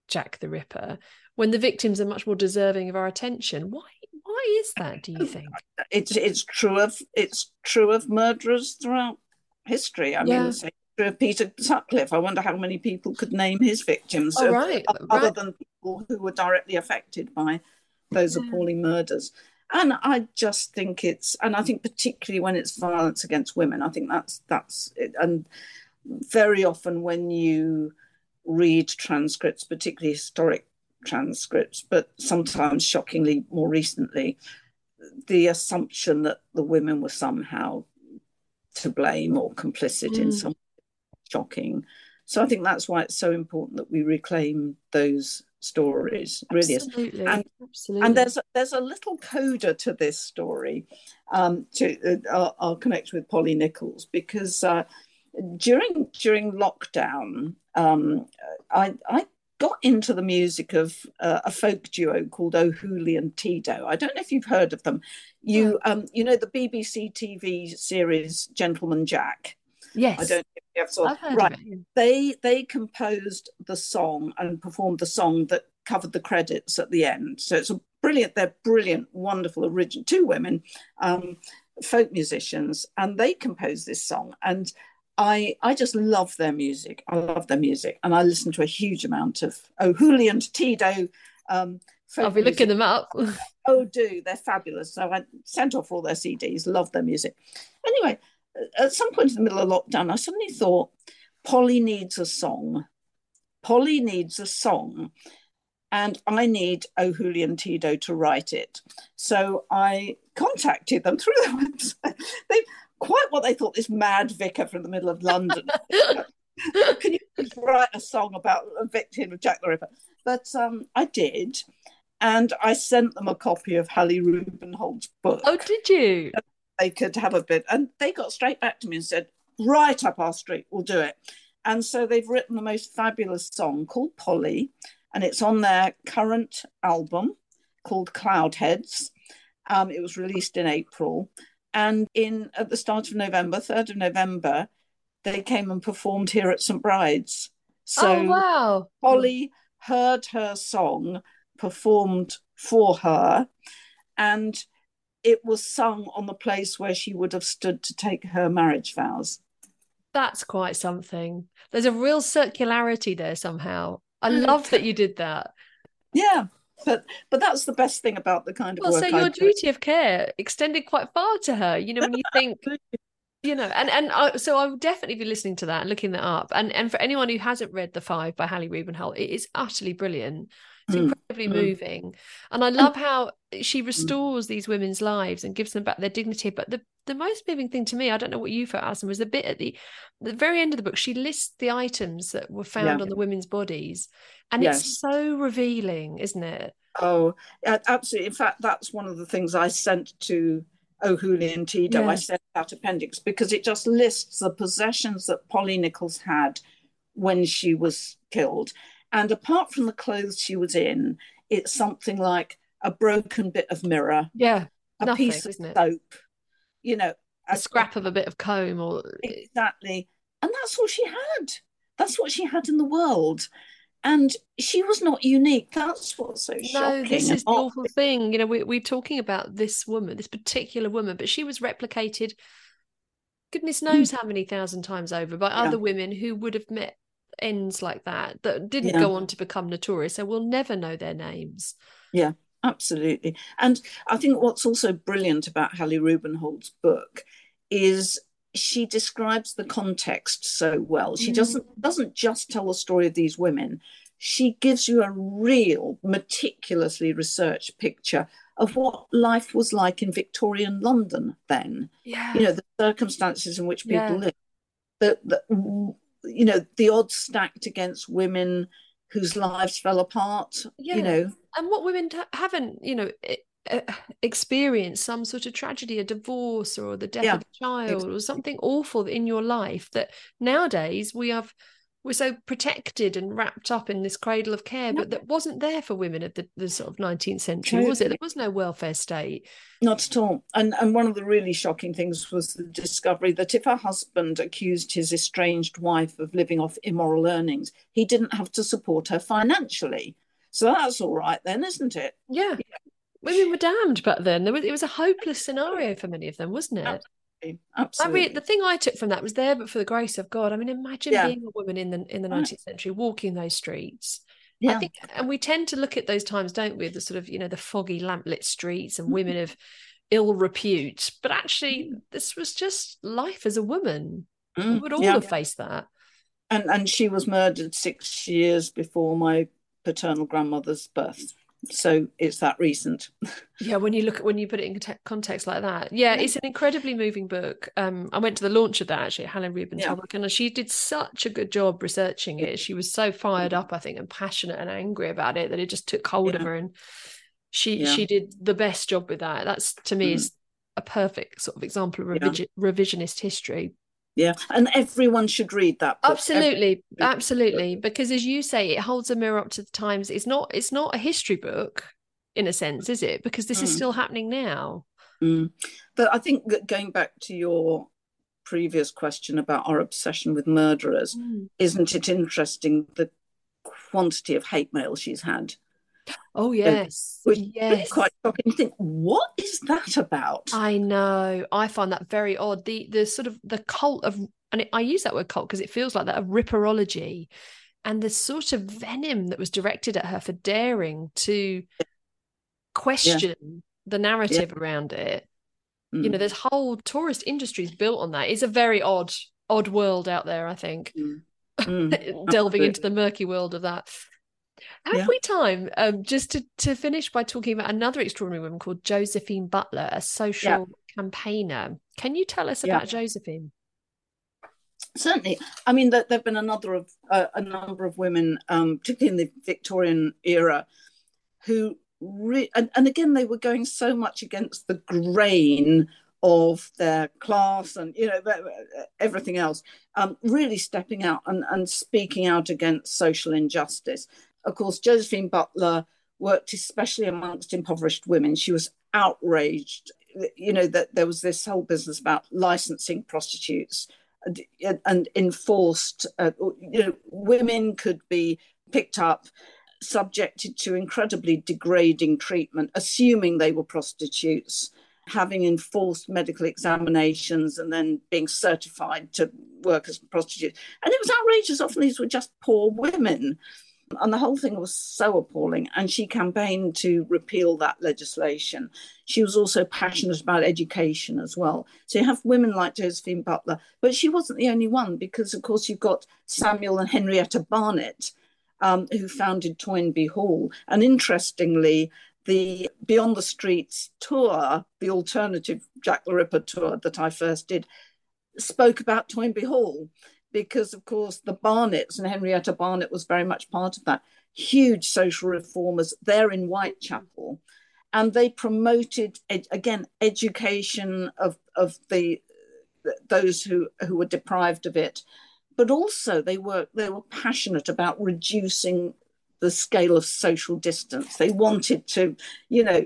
Speaker 1: Jack the Ripper when the victims are much more deserving of our attention? Why? Why is that? Do you think
Speaker 2: it's it's true of it's true of murderers throughout history. I yeah. mean, Peter Sutcliffe. I wonder how many people could name his victims,
Speaker 1: oh, right.
Speaker 2: other
Speaker 1: right.
Speaker 2: than people who were directly affected by those yeah. appalling murders. And I just think it's, and I think particularly when it's violence against women, I think that's that's it. And very often when you read transcripts, particularly historic transcripts, but sometimes shockingly more recently, the assumption that the women were somehow to blame or complicit mm. in some shocking. So I think that's why it's so important that we reclaim those stories. Really
Speaker 1: Absolutely.
Speaker 2: And,
Speaker 1: Absolutely.
Speaker 2: and there's a, there's a little coda to this story. Um, to uh, I'll, I'll, connect with Polly Nichols because uh, during during lockdown, um, I, I got into the music of uh, a folk duo called O'Hooley and Tidow. I don't know if you've heard of them. You um, you know the BBC TV series Gentleman Jack.
Speaker 1: Yes.
Speaker 2: I don't think you ever saw
Speaker 1: I've heard
Speaker 2: right.
Speaker 1: of it. yeah.
Speaker 2: They they composed the song and performed the song that covered the credits at the end. So it's a brilliant, they're brilliant, wonderful original two women, um, folk musicians, and they composed this song. And I I just love their music. I love their music, and I listen to a huge amount of O'Hooley and Tidow. Um,
Speaker 1: I'll be looking them up. [laughs]
Speaker 2: Oh, do they're fabulous. So I sent off all their CDs. Love their music. Anyway, at some point in the middle of lockdown, I suddenly thought Polly needs a song. Polly needs a song, and I need O'Hooley and Tidow to write it. So I contacted them [laughs] through their website. They quite what they thought this mad vicar from the middle of London. [laughs] Can you write a song about a victim of Jack the Ripper? But um, I did, and I sent them a copy of Hallie Rubenhold's book.
Speaker 1: oh, did you?
Speaker 2: They could have a bit, and they got straight back to me and said, "Right up our street, we'll do it." And so they've written the most fabulous song called Polly, and it's on their current album called Cloudheads. Um, it was released in April, and in at the start of November, third of November, they came and performed here at St Bride's. So
Speaker 1: oh, wow.
Speaker 2: Holly heard her song performed for her, and it was sung on the place where she would have stood to take her marriage vows.
Speaker 1: That's quite something. There's a real circularity there somehow. I
Speaker 2: Mm.
Speaker 1: love that you did that.
Speaker 2: Yeah, but but that's the best thing about the kind of
Speaker 1: Well, so your duty of care extended quite far to her. You know, when you [laughs] think, you know, and and I, so I would definitely be listening to that and looking that up. And and for anyone who hasn't read The Five by Hallie Rubenhold, it is utterly brilliant. It's
Speaker 2: Mm,
Speaker 1: incredibly
Speaker 2: mm.
Speaker 1: moving, and I love how she restores these women's lives and gives them back their dignity. But the the most moving thing to me, I don't know what you felt, Alison, was the bit at the the very end of the book. She lists the items that were found
Speaker 2: Yeah.
Speaker 1: on the women's bodies, and
Speaker 2: Yes.
Speaker 1: it's so revealing, isn't it?
Speaker 2: Oh, absolutely. In fact, that's one of the things I sent to O'Hooley and Tidow.
Speaker 1: Yeah.
Speaker 2: I sent that appendix because it just lists the possessions that Polly Nichols had when she was killed. And apart from the clothes she was in, it's something like a broken bit of mirror,
Speaker 1: Yeah,
Speaker 2: a
Speaker 1: Nothing,
Speaker 2: piece of soap, you know,
Speaker 1: a scrap of a bit of comb or
Speaker 2: Exactly. And that's all she had. That's what she had in the world. And she was not unique. That's what's so
Speaker 1: No,
Speaker 2: shocking.
Speaker 1: this is the awful thing. You know, we, we're talking about this woman, this particular woman, but she was replicated, goodness knows how many thousand times over by
Speaker 2: Hmm. Yeah.
Speaker 1: other women who would have met ends like that, that didn't
Speaker 2: Yeah.
Speaker 1: go on to become notorious. So we'll never know their names.
Speaker 2: Yeah, absolutely. And I think what's also brilliant about Hallie Rubenhold's book is she describes the context so well. She
Speaker 1: Mm.
Speaker 2: doesn't doesn't just tell the story of these women. She gives you a real, meticulously researched picture of what life was like in Victorian London then.
Speaker 1: Yeah.
Speaker 2: You know, the circumstances in which people
Speaker 1: Yeah.
Speaker 2: live. The, the you know, the odds stacked against women whose lives fell apart.
Speaker 1: Yeah.
Speaker 2: You know,
Speaker 1: and what women haven't, you know, experienced some sort of tragedy, a divorce or the death
Speaker 2: Yeah,
Speaker 1: of a child or something awful in your life that nowadays we have we're so protected and wrapped up in this cradle of care,
Speaker 2: Yeah.
Speaker 1: but that wasn't there for women of the, the sort of 19th century, was it? There was no welfare state.
Speaker 2: Not at all. And and one of the really shocking things was the discovery that if her husband accused his estranged wife of living off immoral earnings, he didn't have to support her financially. So that's all right then, isn't it?
Speaker 1: Yeah. Women were damned back then. There was it was a hopeless scenario for many of them, wasn't it? I
Speaker 2: Absolutely.
Speaker 1: re- the thing I took from that was there, but for the grace of God. I mean, imagine
Speaker 2: Yeah.
Speaker 1: being a woman in the in the
Speaker 2: Right.
Speaker 1: 19th century, walking those streets.
Speaker 2: Yeah.
Speaker 1: I think, and we tend to look at those times, don't we? The sort of you know the foggy lamplit streets and
Speaker 2: Mm-hmm.
Speaker 1: women of ill repute, but actually, this was just life as a woman. We
Speaker 2: Mm,
Speaker 1: would all
Speaker 2: yeah.
Speaker 1: have faced that.
Speaker 2: And and she was murdered six years before my paternal grandmother's birth. So it's that recent. [laughs]
Speaker 1: Yeah, when you look at when you put it in context like that, yeah,
Speaker 2: Yeah.
Speaker 1: it's an incredibly moving book. Um, I went to the launch of that actually, at Hallie Rubenhold's
Speaker 2: Yeah.
Speaker 1: book, and she did such a good job researching it. She was so fired up, I think, and passionate and angry about it that it just took hold of her, and she
Speaker 2: Yeah.
Speaker 1: she did the best job with that. That's to me
Speaker 2: Mm.
Speaker 1: is a perfect sort of example of
Speaker 2: Yeah.
Speaker 1: revision, revisionist history.
Speaker 2: Yeah. And everyone should read that book.
Speaker 1: Absolutely,
Speaker 2: Every-
Speaker 1: absolutely, because as you say, it holds a mirror up to the times. It's not it's not a history book in a sense, is it? Because this is
Speaker 2: Mm.
Speaker 1: still happening now.
Speaker 2: Mm. But I think that going back to your previous question about our obsession with murderers, mm. isn't it interesting the quantity of hate mail she's had?
Speaker 1: Oh yes,
Speaker 2: which
Speaker 1: yes.
Speaker 2: quite shocking. You think, what is that about?
Speaker 1: I know. I find that very odd. The the sort of the cult of, and it, I use that word cult because it feels like that of ripperology, and the sort of venom that was directed at her for daring to question yeah. the narrative yeah. around it. Mm. You know, mm. there's whole tourist industries built on that. It's a very odd, odd world out there. I think. Mm. [laughs] Mm. delving into the murky world of that. Have yeah. we time um, just to, to finish by talking about another extraordinary woman called Josephine Butler, a social yeah. campaigner? Can you tell us about yeah. Josephine?
Speaker 2: Certainly. I mean, there have been another of uh, a number of women, um, particularly in the Victorian era, who re- and, and again they were going so much against the grain of their class and you know everything else um, really stepping out and, and speaking out against social injustice of course, Josephine Butler worked especially amongst impoverished women. She was outraged, you know, that there was this whole business about licensing prostitutes and, and enforced, uh, you know, women could be picked up, subjected to incredibly degrading treatment, assuming they were prostitutes having enforced medical examinations and then being certified to work as prostitutes. And it was outrageous. Often these were just poor women. And the whole thing was so appalling. And she campaigned to repeal that legislation. She was also passionate about education as well. So you have women like Josephine Butler, but she wasn't the only one because, of course, you've got Samuel and Henrietta Barnett, um, who founded Toynbee Hall. And interestingly, the Beyond the Streets tour, the alternative Jack the Ripper tour that I first did, spoke about Toynbee Hall because, of course, the Barnetts and Henrietta Barnett was very much part of that. Huge social reformers there in Whitechapel. And they promoted, ed- again, education of, of the those who, who were deprived of it. But also they were they were passionate about reducing the scale of social distance. They wanted to, you know,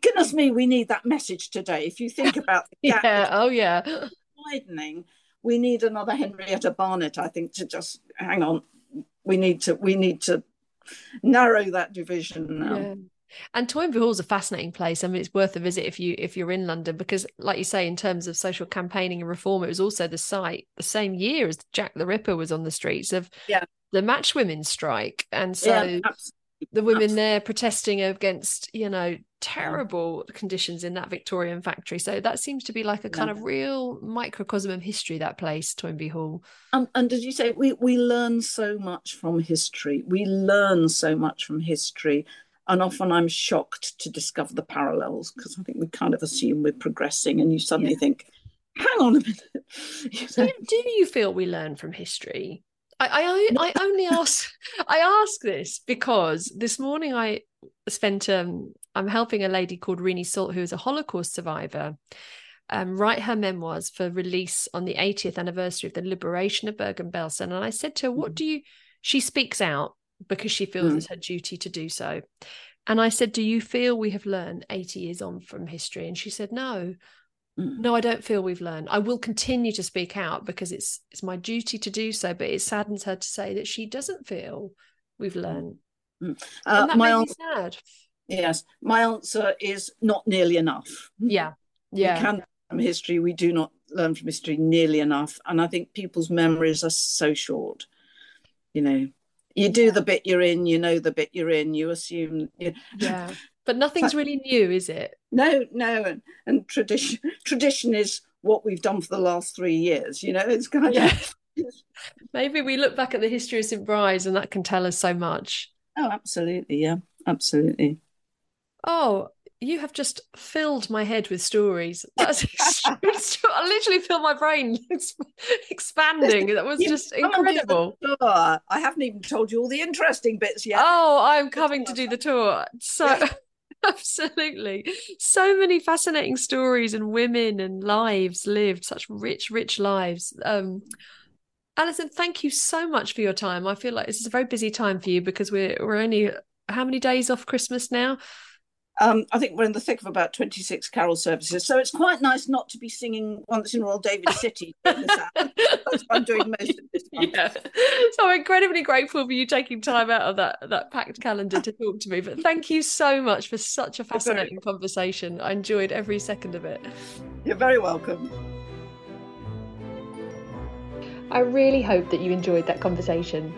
Speaker 2: goodness me, we need that message today. If you think about the
Speaker 1: gap [laughs] yeah, oh yeah,
Speaker 2: widening, we need another Henrietta Barnett, I think, to just hang on. We need to we need to narrow that division now. Yeah.
Speaker 1: And Toynbee Hall is a fascinating place. I mean, it's worth a visit if you if you're in London because, like you say, in terms of social campaigning and reform, it was also the site the same year as Jack the Ripper was on the streets of
Speaker 2: yeah.
Speaker 1: the match women's strike, and so yeah, the women absolutely. there protesting against you know terrible conditions in that Victorian factory. So that seems to be like a kind yeah. of real microcosm of history, that place, Toynbee Hall.
Speaker 2: Um, and did you say we, we learn so much from history? We learn so much from history. And often I'm shocked to discover the parallels because I think we kind of assume we're progressing and you suddenly yeah. think, hang on a minute. [laughs]
Speaker 1: you know? do, do you feel we learn from history? I, I, I only ask [laughs] I ask this because this morning I spent um I'm helping a lady called Renee Salt, who is a Holocaust survivor, um, write her memoirs for release on the 80th anniversary of the liberation of Bergen-Belsen. And I said to her, What mm. do you she speaks out because she feels mm. it's her duty to do so. And I said, Do you feel we have learned 80 years on from history? And she said, No. Mm. No, I don't feel we've learned. I will continue to speak out because it's it's my duty to do so. But it saddens her to say that she doesn't feel we've learned. Mm. Uh, and that my makes me sad.
Speaker 2: Yes, my answer is not nearly enough.
Speaker 1: Yeah, yeah.
Speaker 2: We can from history. We do not learn from history nearly enough, and I think people's memories are so short. You know, you do the bit you're in, you know the bit you're in. You assume. You...
Speaker 1: Yeah, but nothing's really new, is it?
Speaker 2: No, no, and, and tradition tradition is what we've done for the last three years. You know, it's kind of. Yeah. [laughs]
Speaker 1: Maybe we look back at the history of St. Bride's and that can tell us so much.
Speaker 2: Oh, absolutely. Yeah, absolutely.
Speaker 1: Oh, you have just filled my head with stories. That's [laughs] I literally feel my brain [laughs] expanding. That was just incredible.
Speaker 2: I haven't even told you all the interesting bits yet.
Speaker 1: Oh, I'm coming to do the tour. So [laughs] absolutely. So many fascinating stories and women and lives lived, such rich, rich lives. Um Alison, thank you so much for your time. I feel like this is a very busy time for you because we're we're only how many days off Christmas now?
Speaker 2: Um, I think we're in the thick of about 26 carol services. So it's quite nice not to be singing Once in Royal David [laughs] City. That's what I'm doing most of this month.
Speaker 1: Yeah. So I'm incredibly grateful for you taking time out of that, that packed calendar to talk to me. But thank you so much for such a fascinating conversation. I enjoyed every second of it.
Speaker 2: You're very welcome.
Speaker 1: I really hope that you enjoyed that conversation.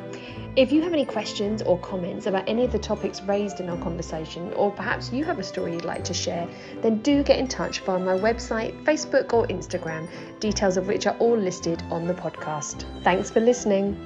Speaker 1: If you have any questions or comments about any of the topics raised in our conversation, or perhaps you have a story you'd like to share, then do get in touch via my website, Facebook, or Instagram, details of which are all listed on the podcast. Thanks for listening.